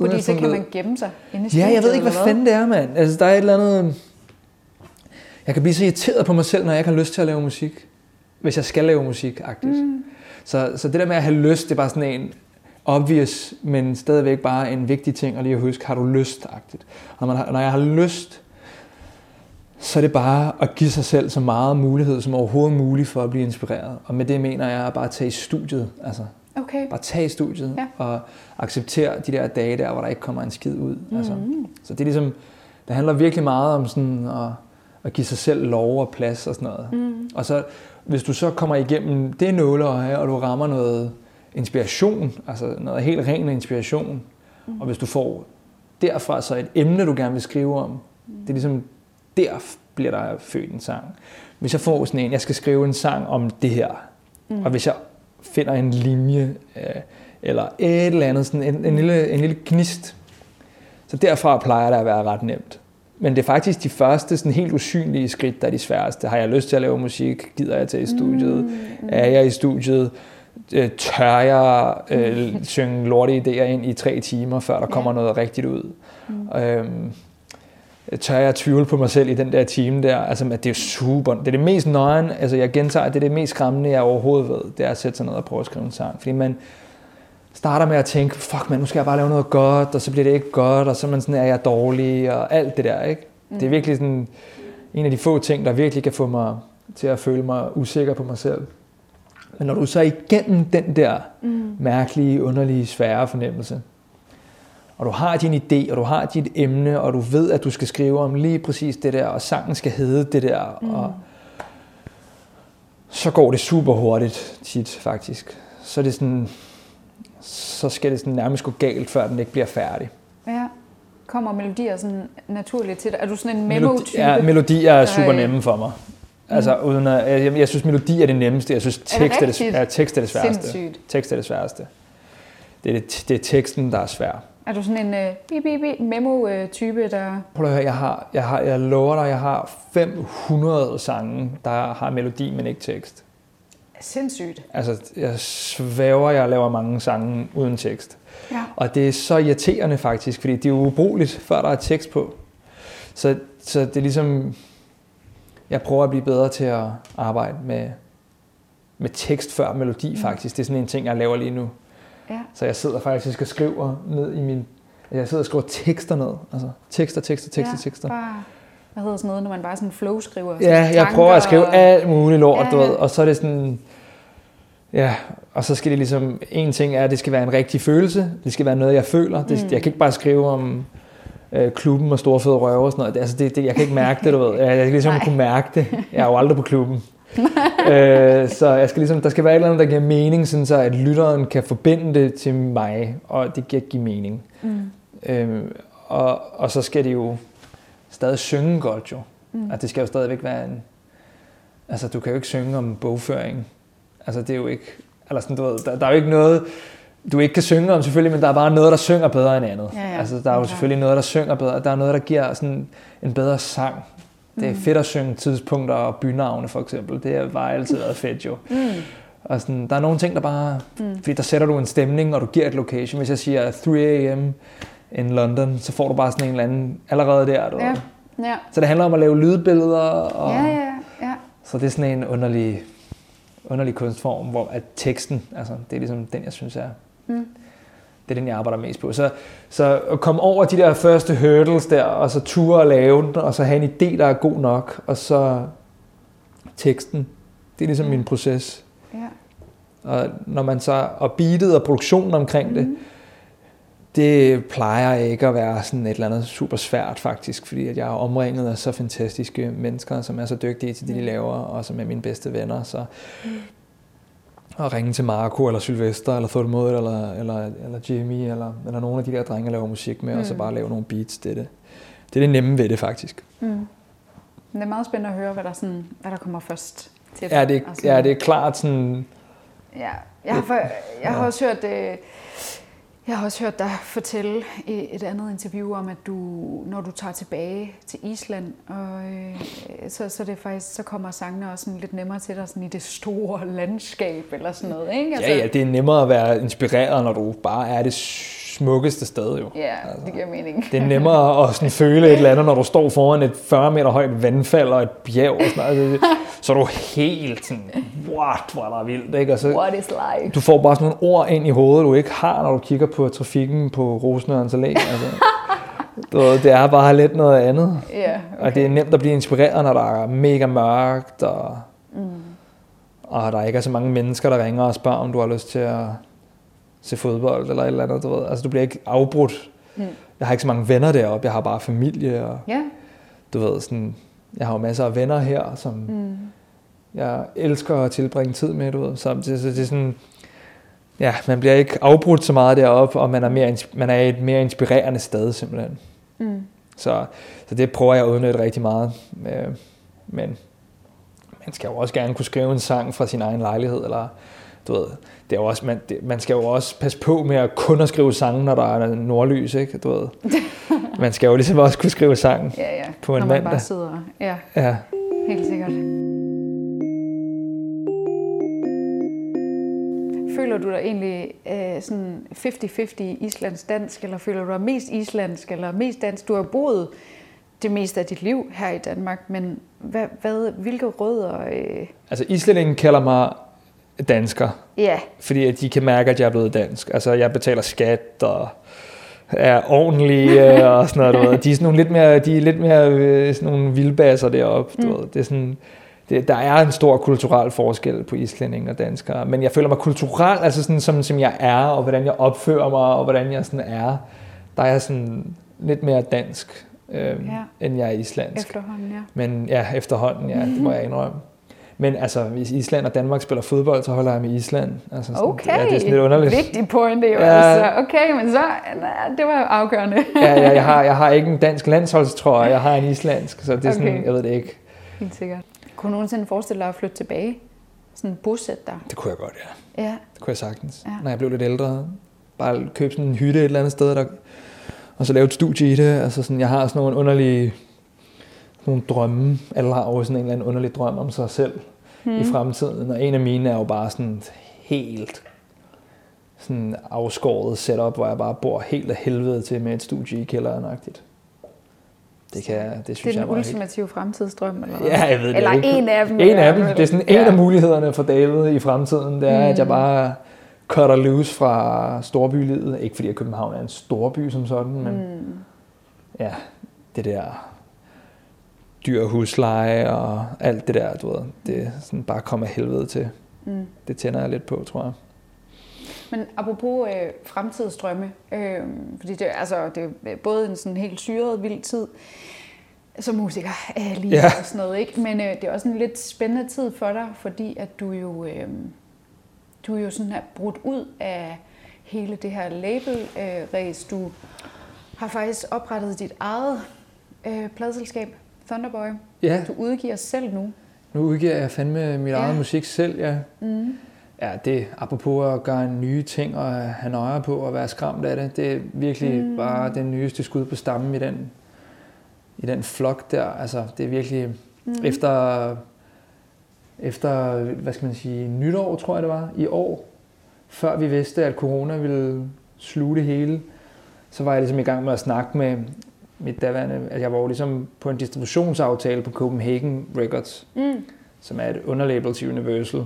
Fordi så kan man gemme sig inde i Ja, jeg ved studiet, ikke, hvad fanden det er, mand. Altså, der er et eller andet... Jeg kan blive så irriteret på mig selv, når jeg ikke har lyst til at lave musik. Hvis jeg skal lave musik, agtigt. Mm. Så, så det der med at have lyst, det er bare sådan en obvious, men stadigvæk bare en vigtig ting at lige at huske, har du lyst, agtigt. Når, man har, når jeg har lyst, så er det bare at give sig selv så meget mulighed som overhovedet muligt for at blive inspireret. Og med det mener jeg bare at tage i studiet. Altså, Okay. Bare tage i studiet Ja. og acceptere de der dage der, hvor der ikke kommer en skid ud. Mm. Altså. Så det er ligesom, det handler virkelig meget om sådan at, at give sig selv lov og plads og sådan noget. Mm. Og så, hvis du så kommer igennem det nåleøje, og du rammer noget inspiration, altså noget helt ren inspiration, mm. og hvis du får derfra så et emne, du gerne vil skrive om, mm. det er ligesom, der bliver der født en sang. Hvis jeg får sådan en, jeg skal skrive en sang om det her, mm. og hvis jeg finder en linje, øh, eller et eller andet, sådan en, en, lille, en lille gnist, så derfra plejer det at være ret nemt. Men det er faktisk de første sådan helt usynlige skridt, der er de sværeste. Har jeg lyst til at lave musik? Gider jeg til i studiet? Mm. Er jeg i studiet? Øh, Tør jeg øh, synge lorte idéer ind i tre timer, før der kommer noget rigtigt ud? Mm. Øhm, tør jeg tvivle på mig selv i den der time der? Altså, at det er super. Det er det mest nøgen, altså jeg gentager, det er det mest skræmmende, jeg overhovedet ved, det er at sætte sig ned og prøve at skrive en sang. Fordi man starter med at tænke, fuck man, nu skal jeg bare lave noget godt, og så bliver det ikke godt, og så er man sådan, er jeg dårlig, og alt det der, ikke? Mm. Det er virkelig sådan en af de få ting, der virkelig kan få mig til at føle mig usikker på mig selv. Men når du så igennem den der mm. mærkelige, underlige, svære fornemmelse, og du har din idé, og du har dit emne, og du ved, at du skal skrive om lige præcis det der, og sangen skal hedde det der, mm. og så går det super hurtigt tit, faktisk. Så er det sådan, så skal det sådan nærmest gå galt, før den ikke bliver færdig. Ja. Kommer melodier sådan naturligt til dig? Er du sådan en memo-type? Ja, melodier er super nemme for mig. Altså, mm. uden at, jeg, jeg synes, melodi er det nemmeste. Jeg synes, tekst er, det, er, det, ja, tekst er det sværeste. Sindssygt. Tekst er det sværeste. Det er, det, det er teksten, der er svær. Er du sådan en uh, bi, bi, bi, memo-type, der... Prøv at høre, jeg, har, jeg, har, jeg lover dig, jeg har 500 sange, der har melodi, men ikke tekst. Sindssygt. Altså, jeg svæver, jeg laver mange sange uden tekst. Ja. Og det er så irriterende faktisk, fordi det er ubrugeligt, før der er tekst på. Så, så det er ligesom... Jeg prøver at blive bedre til at arbejde med, med tekst før melodi mm. faktisk. Det er sådan en ting, jeg laver lige nu. Ja. Så jeg sidder faktisk og skriver ned i min... Jeg sidder og skriver tekster ned. Altså tekster, tekster, tekster, ja, tekster. Bare, hvad hedder sådan noget, når man bare sådan flow skriver? Ja, jeg prøver at skrive og... alt muligt lort, ja, du ved. Og så er det sådan... Ja, og så skal det ligesom... En ting er, at det skal være en rigtig følelse. Det skal være noget, jeg føler. Det, mm. Jeg kan ikke bare skrive om øh, klubben og store fede røve og sådan noget. Altså det, det, jeg kan ikke mærke det, du ved. Jeg, jeg kan ligesom kunne mærke det. Jeg er jo aldrig på klubben. øh, så jeg skal ligesom, der skal være et eller andet, der giver mening, sådan så at lytteren kan forbinde det til mig, og det giver give mening. Mm. Øh, og, og så skal det jo stadig synge godt jo. Mm. At det skal jo stadigvæk være en... Altså, du kan jo ikke synge om bogføring. Altså, det er jo ikke... Eller sådan, du ved, der, der er jo ikke noget, du ikke kan synge om selvfølgelig, men der er bare noget, der synger bedre end andet. Ja, ja. Altså, der er jo okay. selvfølgelig noget, der synger bedre. Der er noget, der giver sådan en bedre sang. Det er fedt at synge tidspunkter og bynavne for eksempel. Det har bare altid været fedt jo. Mm. Og sådan, der er nogle ting, der bare... Mm. Fordi der sætter du en stemning, og du giver et location. Hvis jeg siger 3 a.m. in London, så får du bare sådan en eller anden allerede der. Du ja. Ja. Så det handler om at lave lydbilleder. Og, ja, ja, ja. Så det er sådan en underlig, underlig kunstform, hvor at teksten, altså det er ligesom den, jeg synes er... Mm det er den, jeg arbejder mest på. Så, så at komme over de der første hurdles der, og så ture og lave den, og så have en idé, der er god nok, og så teksten. Det er ligesom mm. min proces. Ja. Og når man så, og beatet og produktionen omkring mm. det, det plejer ikke at være sådan et eller andet super svært faktisk, fordi at jeg er omringet af så fantastiske mennesker, som er så dygtige til det, de laver, og som er mine bedste venner. Så mm at ringe til Marco, eller Sylvester, eller Thormod, eller, eller, eller Jimmy, eller, eller nogle af de der drenge, jeg laver musik med, mm. og så mm. bare lave nogle beats. Det er det, det, er det nemme ved det, faktisk. Mm. Det er meget spændende at høre, hvad der, sådan, hvad der kommer først til. Ja, det, altså, ja, det er klart sådan... Ja, jeg har, for, jeg har ja. også hørt... Øh, jeg har også hørt dig fortælle i et andet interview om, at du, når du tager tilbage til Island, og, øh, så, så, det faktisk, så kommer sangene også sådan lidt nemmere til dig sådan i det store landskab eller sådan noget. Ikke? Altså, ja, ja, det er nemmere at være inspireret, når du bare er det smukkeste sted jo. Ja, altså, det giver mening. Det er nemmere at sådan føle et eller andet, når du står foran et 40 meter højt vandfald og et bjerg og sådan noget. Så er du helt sådan, what, hvor er der vildt, ikke? Og så, What is life? Du får bare sådan nogle ord ind i hovedet, du ikke har, når du kigger på trafikken på Rosenørns Allé. Altså. Du, det er bare lidt noget andet. Yeah, okay. Og det er nemt at blive inspireret, når der er mega mørkt, og, mm. og der ikke er så mange mennesker, der ringer og spørger, om du har lyst til at se fodbold eller et eller andet. Du, ved. Altså, du bliver ikke afbrudt. Mm. Jeg har ikke så mange venner deroppe, jeg har bare familie. Og, yeah. Du ved, sådan, jeg har jo masser af venner her, som mm. jeg elsker at tilbringe tid med. Du ved. Så det, så det er sådan, ja, man bliver ikke afbrudt så meget deroppe, og man er, mere, man er et mere inspirerende sted simpelthen. Mm. Så, så det prøver jeg at udnytte rigtig meget. Øh, men man skal jo også gerne kunne skrive en sang fra sin egen lejlighed, eller du ved, det er jo også, man, det, man skal jo også passe på med at kun at skrive sange, når der er nordlys, ikke? Du ved. Man skal jo ligesom også kunne skrive sang ja, ja. på en når man mandag. bare sidder. Ja. ja, helt sikkert. Føler du dig egentlig øh, sådan 50-50 islandsk-dansk, eller føler du dig mest islandsk, eller mest dansk? Du har boet det meste af dit liv her i Danmark, men hvad, hvad, hvilke rødder... Øh... Altså islændingen kalder mig dansker. Ja. Fordi at de kan mærke, at jeg er blevet dansk. Altså, jeg betaler skat, og er ordentlige og sådan noget. Du ved. De er sådan nogle lidt mere, de er lidt mere øh, sådan nogle vildbasser deroppe. Du Mm. ved. Det er sådan, det, der er en stor kulturel forskel på islændinge og danskere. Men jeg føler mig kulturel, altså sådan som, som jeg er, og hvordan jeg opfører mig, og hvordan jeg sådan er. Der er jeg sådan lidt mere dansk, øh, ja. end jeg er islandsk. Efterhånden, ja. Men ja, efterhånden, ja, det må jeg indrømme. Men altså, hvis Island og Danmark spiller fodbold, så holder jeg med Island. Altså, sådan, Okay, Ja, det er sådan lidt underligt. vigtig pointe jo. Ja. Altså, okay, men så, ja, det var afgørende. Ja, ja, jeg, har, jeg har ikke en dansk landsholdstrøje, jeg har en islandsk, så det er sådan, Okay. jeg ved det ikke. Helt sikkert. Kunne du nogensinde forestille dig at flytte tilbage? Sådan bosætte dig? Det kunne jeg godt, ja. Ja. Det kunne jeg sagtens. Ja. Ja. Når jeg blev lidt ældre, bare købe sådan en hytte et eller andet sted, der, og så lave et studie i det. Altså sådan, jeg har sådan nogle underlige nogle drømme. Alle har jo sådan en eller anden underlig drøm om sig selv Hmm. mm. i fremtiden. Og en af mine er jo bare sådan helt sådan afskåret setup, hvor jeg bare bor helt af helvede til med et studie i kælderen -agtigt. Det, kan, jeg- det Det synes er jeg den er meget ultimative fremtidsdrøm, eller? Ja, jeg ved det Eller ikke. en af dem. En af dem. Det er sådan en af mulighederne for David i fremtiden, det er, mm. at jeg bare cutter loose fra storbylivet. Ikke fordi at København er en storby som sådan, men Mm. ja, det der dyr husleje og alt det der, du ved, det er sådan bare kommer helvede til. Mm. Det tænder jeg lidt på, tror jeg. Men apropos øh, fremtidsdrømme, øh, fordi det, altså, det er både en sådan helt syret, vild tid som musiker øh, lige ja. og sådan noget, ikke? men øh, det er også en lidt spændende tid for dig, fordi at du jo, øh, du er jo sådan her brudt ud af hele det her label-ræs. Du har faktisk oprettet dit eget øh, pladselskab, Thunderboy. Ja, Du udgiver selv nu. nu udgiver jeg fandme mit Ja. eget musik selv, ja. Mm. Ja, det apropos at gøre nye ting og have nøje på og være skræmt af det, det er virkelig Mm. bare den nyeste skud på stammen i den, i den flok der. Altså, det er virkelig Mm. mm. efter, efter, hvad skal man sige, nytår, tror jeg det var, i år, før vi vidste, at corona ville sluge det hele, så var jeg ligesom i gang med at snakke med mit daværende, at jeg var jo ligesom på en distributionsaftale på Copenhagen Records, Mm. som er et underlabel til Universal,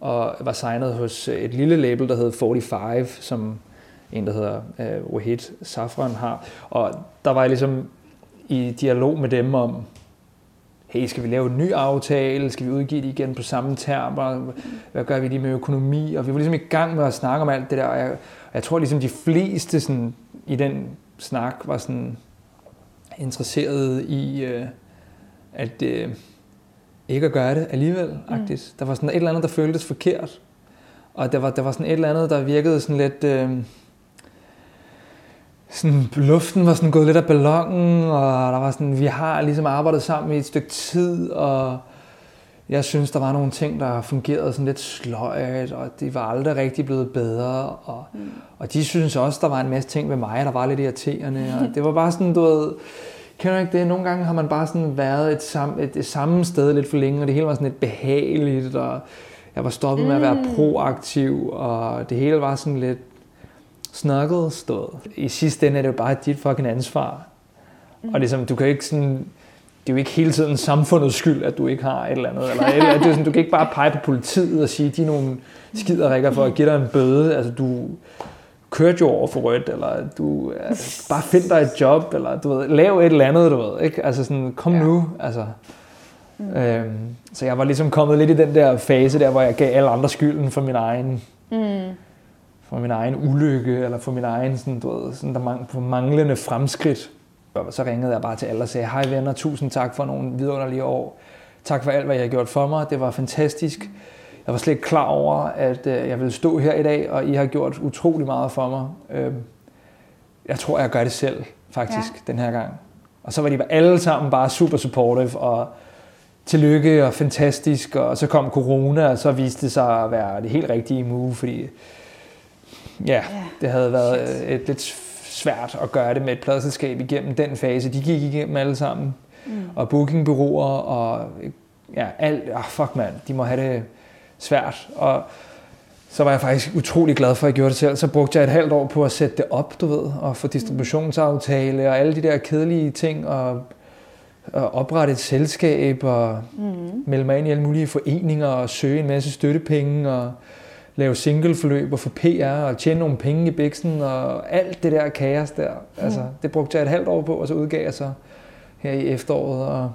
og var signet hos øh, et lille label, der hed 45, som en, der hedder uh, Wahid Safran har. Og der var jeg ligesom i dialog med dem om, hey, skal vi lave en ny aftale? Skal vi udgive det igen på samme termer? Hvad gør vi lige med økonomi? Og vi var ligesom i gang med at snakke om alt det der. Og jeg, og jeg tror ligesom de fleste sådan, i den snak var sådan interesseret i, øh, at øh, ikke at gøre det alligevel. Mm. Der var sådan et eller andet, der føltes forkert. Og der var, der var sådan et eller andet, der virkede sådan lidt... Øh, sådan, luften var sådan gået lidt af ballonen, og der var sådan, vi har ligesom arbejdet sammen i et stykke tid, og jeg synes, der var nogle ting, der fungerede sådan lidt sløjt, og de var aldrig rigtig blevet bedre, og, mm. og de synes også, der var en masse ting ved mig, der var lidt irriterende, og det var bare sådan, du ved, kender ikke det? Nogle gange har man bare sådan været et, sam, et, et samme sted lidt for længe, og det hele var sådan lidt behageligt, og jeg var stoppet med at være proaktiv, og det hele var sådan lidt snakket stået. I sidste ende er det jo bare dit fucking ansvar. Mm. Og ligesom, du kan ikke sådan, det er jo ikke hele tiden samfundets skyld, at du ikke har et eller andet. Eller, eller det er sådan, du kan ikke bare pege på politiet og sige, de er nogle skiderikker for at give dig en bøde. Altså, du kørte jo over for rødt, eller du altså, bare find dig et job, eller du ved, lav et eller andet, du ved. Ikke? Altså sådan, kom Ja. nu. Altså, mm. øhm, så jeg var ligesom kommet lidt i den der fase der, hvor jeg gav alle andre skylden for min egen Mm. for min egen ulykke, eller for min egen sådan, du ved, sådan, der mang, manglende fremskridt. Og så ringede jeg bare til alle og sagde, hej venner, tusind tak for nogle vidunderlige år. Tak for alt, hvad I har gjort for mig. Det var fantastisk. Jeg var slet ikke klar over, at øh, jeg ville stå her i dag, og I har gjort utrolig meget for mig. Øh, jeg tror, jeg gør det selv, faktisk, ja. den her gang. Og så var de alle sammen bare super supportive, og tillykke og fantastisk. Og så kom corona, og så viste det sig at være det helt rigtige move, fordi Ja, det havde været Shit. et lidt svært at gøre det med et pladselskab igennem den fase. De gik igennem alle sammen. Mm. Og bookingbyråer og ja, alt. Oh, fuck mand, de må have det svært. Og så var jeg faktisk utrolig glad for, at jeg gjorde det selv. Så brugte jeg et halvt år på at sætte det op, du ved, og få distributionsaftale og alle de der kedelige ting, og, og oprette et selskab, og Mm. melde mig ind i alle mulige foreninger, og søge en masse støttepenge, og lave singleforløb og få PR og tjene nogle penge i biksen og alt det der kaos der. Altså, Mm. det brugte jeg et halvt år på, og så udgav jeg så her i efteråret, og,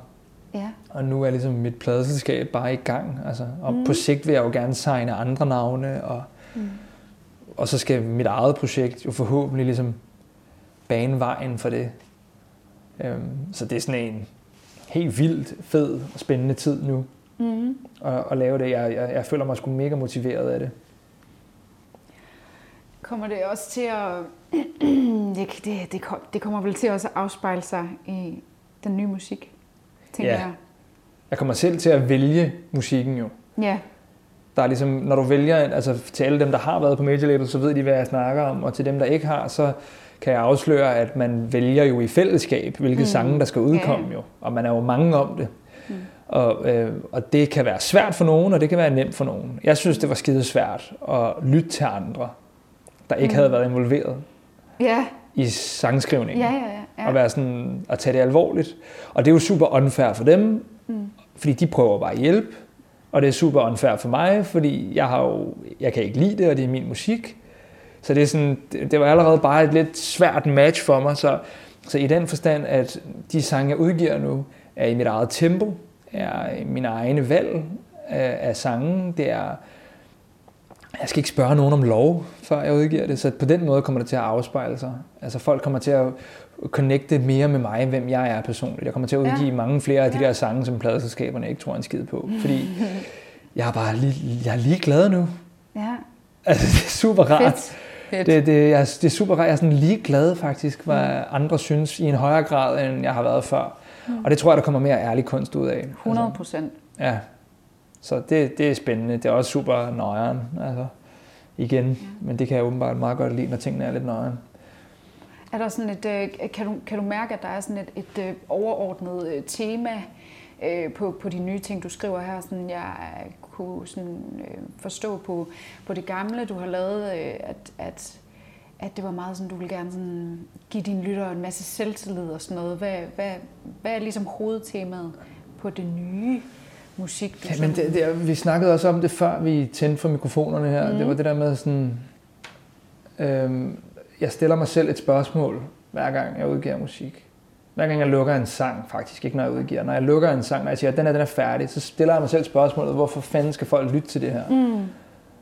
Ja. og nu er ligesom mit pladeselskab bare i gang. Altså, og Mm. på sigt vil jeg jo gerne signe andre navne, og, Mm. og så skal mit eget projekt jo forhåbentlig ligesom bane vejen for det. Øhm, så det er sådan en helt vildt fed og spændende tid nu Mm. at, at lave det. Jeg, jeg, jeg føler mig sgu mega motiveret af det. Kommer det også til at... det, det, det, det kommer vel til også at afspejle sig i den nye musik, tænker Ja. jeg. Jeg kommer selv til at vælge musikken jo. Ja. Der er ligesom, når du vælger, altså til alle dem, der har været på major label, så ved de, hvad jeg snakker om, og til dem, der ikke har, så kan jeg afsløre, at man vælger jo i fællesskab, hvilke Mm. sange, der skal udkomme Ja. jo. Og man er jo mange om det. Mm. Og, øh, og det kan være svært for nogen, og det kan være nemt for nogen. Jeg synes, det var skide svært at lytte til andre, der ikke Mm. havde været involveret Ja, i sangskrivningen. ja, ja. ja. og være sådan, at tage det alvorligt. Og det er jo super unfair for dem, Mm. fordi de prøver bare at hjælpe. Og det er super unfair for mig, fordi jeg, har jo, jeg kan ikke lide det, og det er min musik. Så det, er sådan, det, var allerede bare et lidt svært match for mig. Så, så i den forstand, at de sange, jeg udgiver nu, er i mit eget tempo, er i mine egne valg af, af sange. Det er, jeg skal ikke spørge nogen om lov, før jeg udgiver det. Så på den måde kommer det til at afspejle sig. Altså folk kommer til at connecte mere med mig, hvem jeg er personligt. Jeg kommer til at Ja. udgive mange flere af de Ja. der sange, som pladeselskaberne ikke tror en skid på. Fordi jeg er bare lige, jeg er lige glad nu. Ja, Altså, det er super rart. fedt. fedt. Det, det, jeg, det er super rart. Jeg er sådan lige glad faktisk, hvad andre synes i en højere grad, end jeg har været før. Mm. Og det tror jeg, der kommer mere ærlig kunst ud af. 100 procent. Altså, ja. Så det, det er spændende. Det er også super nøjeren. Altså, igen. Ja. Men det kan jeg åbenbart meget godt lide, når tingene er lidt nøjeren. Er der sådan et, øh, kan, du, kan du mærke, at der er sådan et, et øh, overordnet øh, tema øh, på, på de nye ting, du skriver her? Sådan, jeg kunne sådan, øh, forstå på, på det gamle, du har lavet, øh, at, at, at det var meget sådan, du ville gerne sådan, give dine lyttere en masse selvtillid og sådan noget. Hvad, hvad, hvad er ligesom hovedtemaet på det nye musik, du Ja, men det, det, vi snakkede også om det, før vi tændte for mikrofonerne her. Mm. Det var det der med sådan... Øhm, jeg stiller mig selv et spørgsmål, hver gang jeg udgiver musik. Hver gang jeg lukker en sang, faktisk ikke når jeg udgiver. Når jeg lukker en sang, når jeg siger, at den er, den er færdig, så stiller jeg mig selv spørgsmålet, hvorfor fanden skal folk lytte til det her? Mm.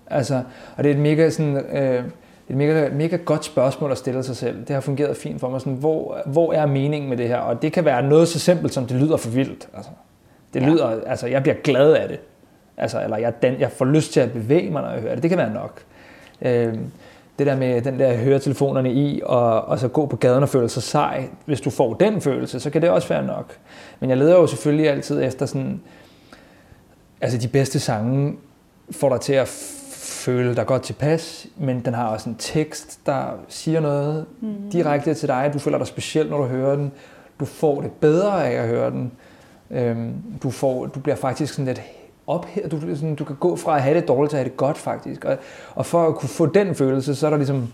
Altså, og det er et mega, sådan, øh, et mega, mega godt spørgsmål at stille sig selv. Det har fungeret fint for mig. Sådan, hvor, hvor er meningen med det her? Og det kan være noget så simpelt, som det lyder for vildt. Altså, det Ja. lyder, altså, jeg bliver glad af det. Altså, eller jeg, den, jeg får lyst til at bevæge mig, når jeg hører det. Det kan være nok. Øh, det der med den der høretelefonerne i, og, og så gå på gaden og føle sig sej. Hvis du får den følelse, så kan det også være nok. Men jeg leder jo selvfølgelig altid efter sådan... Altså, de bedste sange får dig til at føle dig godt tilpas, men den har også en tekst, der siger noget Mm. direkte til dig. Du føler dig speciel, når du hører den. Du får det bedre af at høre den. Øhm, du, får, du bliver faktisk sådan lidt op her. Du, sådan, du kan gå fra at have det dårligt til at have det godt, faktisk. Og, og for at kunne få den følelse, så er der ligesom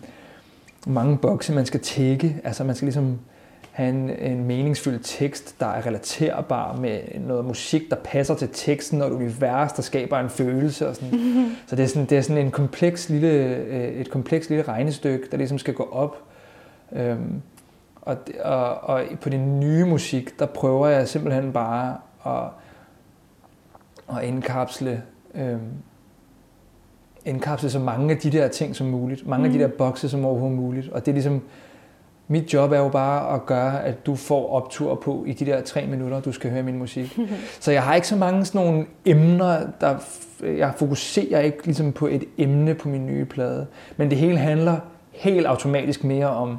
mange bokse, man skal tække. Altså man skal ligesom have en, en meningsfyldt tekst, der er relaterbar med noget musik, der passer til teksten, og et univers, der skaber en følelse. Og sådan. Så det er sådan, det er sådan en kompleks lille, øh, et kompleks lille regnestykke, der ligesom skal gå op. Øhm, og, og, og på den nye musik, der prøver jeg simpelthen bare at, at indkapsle, øhm, indkapsle så mange af de der ting som muligt. Mange mm. af de Mhm. der bokse som overhovedet muligt. Og det er ligesom, mit job er jo bare at gøre, at du får optur på i de der tre minutter, du skal høre min musik. så jeg har ikke så mange sådan nogle emner, der jeg fokuserer ikke ligesom på et emne på min nye plade. Men det hele handler helt automatisk mere om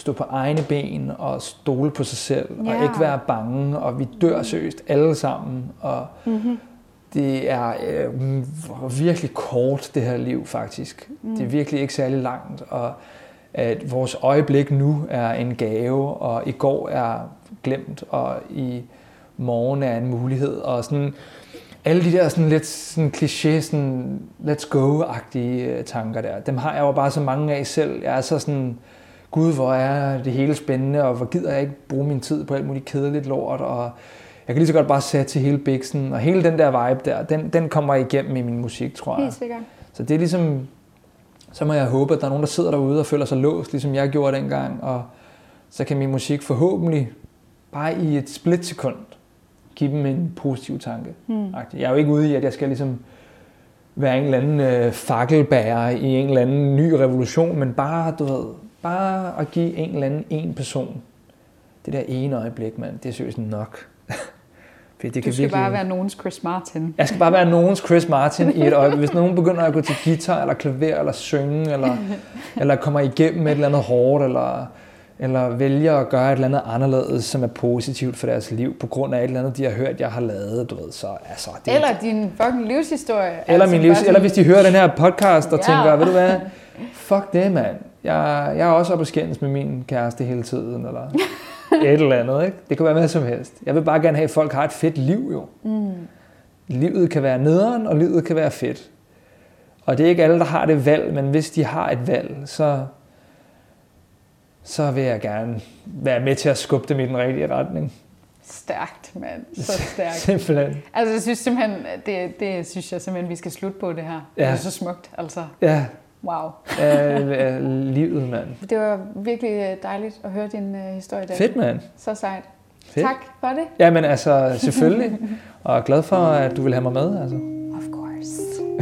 stå på egne ben og stole på sig selv Ja. og ikke være bange, og vi dør seriøst alle sammen. Og Mm-hmm. det er øh, virkelig kort, det her liv faktisk. Mm. Det er virkelig ikke særlig langt, og at vores øjeblik nu er en gave, og i går er glemt, og i morgen er en mulighed, og sådan alle de der sådan lidt sådan kliché, sådan let's go-agtige øh, tanker der, dem har jeg jo bare så mange af selv. Jeg er så sådan, gud, hvor er det hele spændende, og hvor gider jeg ikke bruge min tid på alt muligt kedeligt lort, og jeg kan lige så godt bare sætte til hele biksen, og hele den der vibe der, den, den kommer igennem i min musik, tror jeg. Helt sikkert. Så det er ligesom, så må jeg håbe, at der er nogen, der sidder derude og føler sig låst, ligesom jeg gjorde dengang, og så kan min musik forhåbentlig bare i et splitsekund give dem en positiv tanke. Mm. Jeg er jo ikke ude i, at jeg skal ligesom være en eller anden øh, fakkelbærer i en eller anden ny revolution, men bare, du ved, bare at give en eller anden en person det der ene øjeblik, mand, det er seriøst nok. det kan du skal virkelig... bare være nogens Chris Martin. Jeg skal bare være nogens Chris Martin i et øjeblik. Hvis nogen begynder at gå til guitar, eller klaver, eller synge, eller, eller kommer igennem et eller andet hårdt, eller, eller vælger at gøre et eller andet anderledes, som er positivt for deres liv, på grund af et eller andet, de har hørt, jeg har lavet, du ved, så altså... Det, eller din fucking livshistorie. Eller, min livs, sådan... eller hvis de hører den her podcast og ja. tænker, ved du hvad, fuck det, mand. Jeg, jeg er også oppe og skændes med min kæreste hele tiden, eller et eller andet. Ikke? Det kan være hvad som helst. Jeg vil bare gerne have, at folk har et fedt liv jo. Mm. Livet kan være nederen, og livet kan være fedt. Og det er ikke alle, der har det valg, men hvis de har et valg, så, så vil jeg gerne være med til at skubbe dem i den rigtige retning. Stærkt, mand. Så stærkt. simpelthen. Altså, jeg synes simpelthen, det, det synes jeg simpelthen, vi skal slutte på det her. Ja. Det er så smukt, altså. Ja, Wow. af, livet, mand. Det var virkelig øh, dejligt at høre din uh, historie i dag. Fedt, mand. Så sejt. Fedt. Tak for det. Jamen altså, selvfølgelig. og jeg er glad for, at du vil have mig med. Altså. Of course.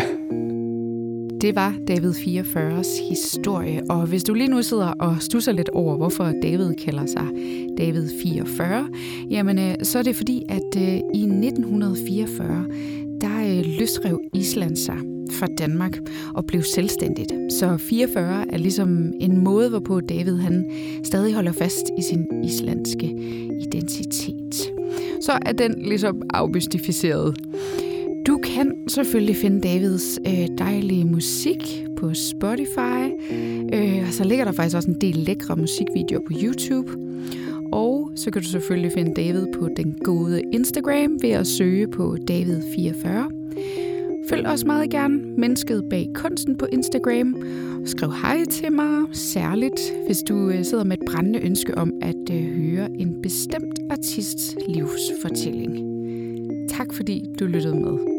Det var David 44's historie, og hvis du lige nu sidder og stusser lidt over, hvorfor David kalder sig David 44, jamen øh, så er det fordi, at i 1944, der øh, løsrev Island sig fra Danmark og blev selvstændigt. Så 44 er ligesom en måde, hvorpå David han stadig holder fast i sin islandske identitet. Så er den ligesom afmystificeret. Du kan selvfølgelig finde Davids øh, dejlige musik på Spotify, øh, og så ligger der faktisk også en del lækre musikvideoer på YouTube. Og så kan du selvfølgelig finde David på den gode Instagram ved at søge på David44. Følg os meget gerne mennesket bag kunsten på Instagram. Skriv hej til mig, særligt hvis du øh, sidder med et brændende ønske om at øh, høre en bestemt artists livsfortælling. Tak fordi du lyttede med.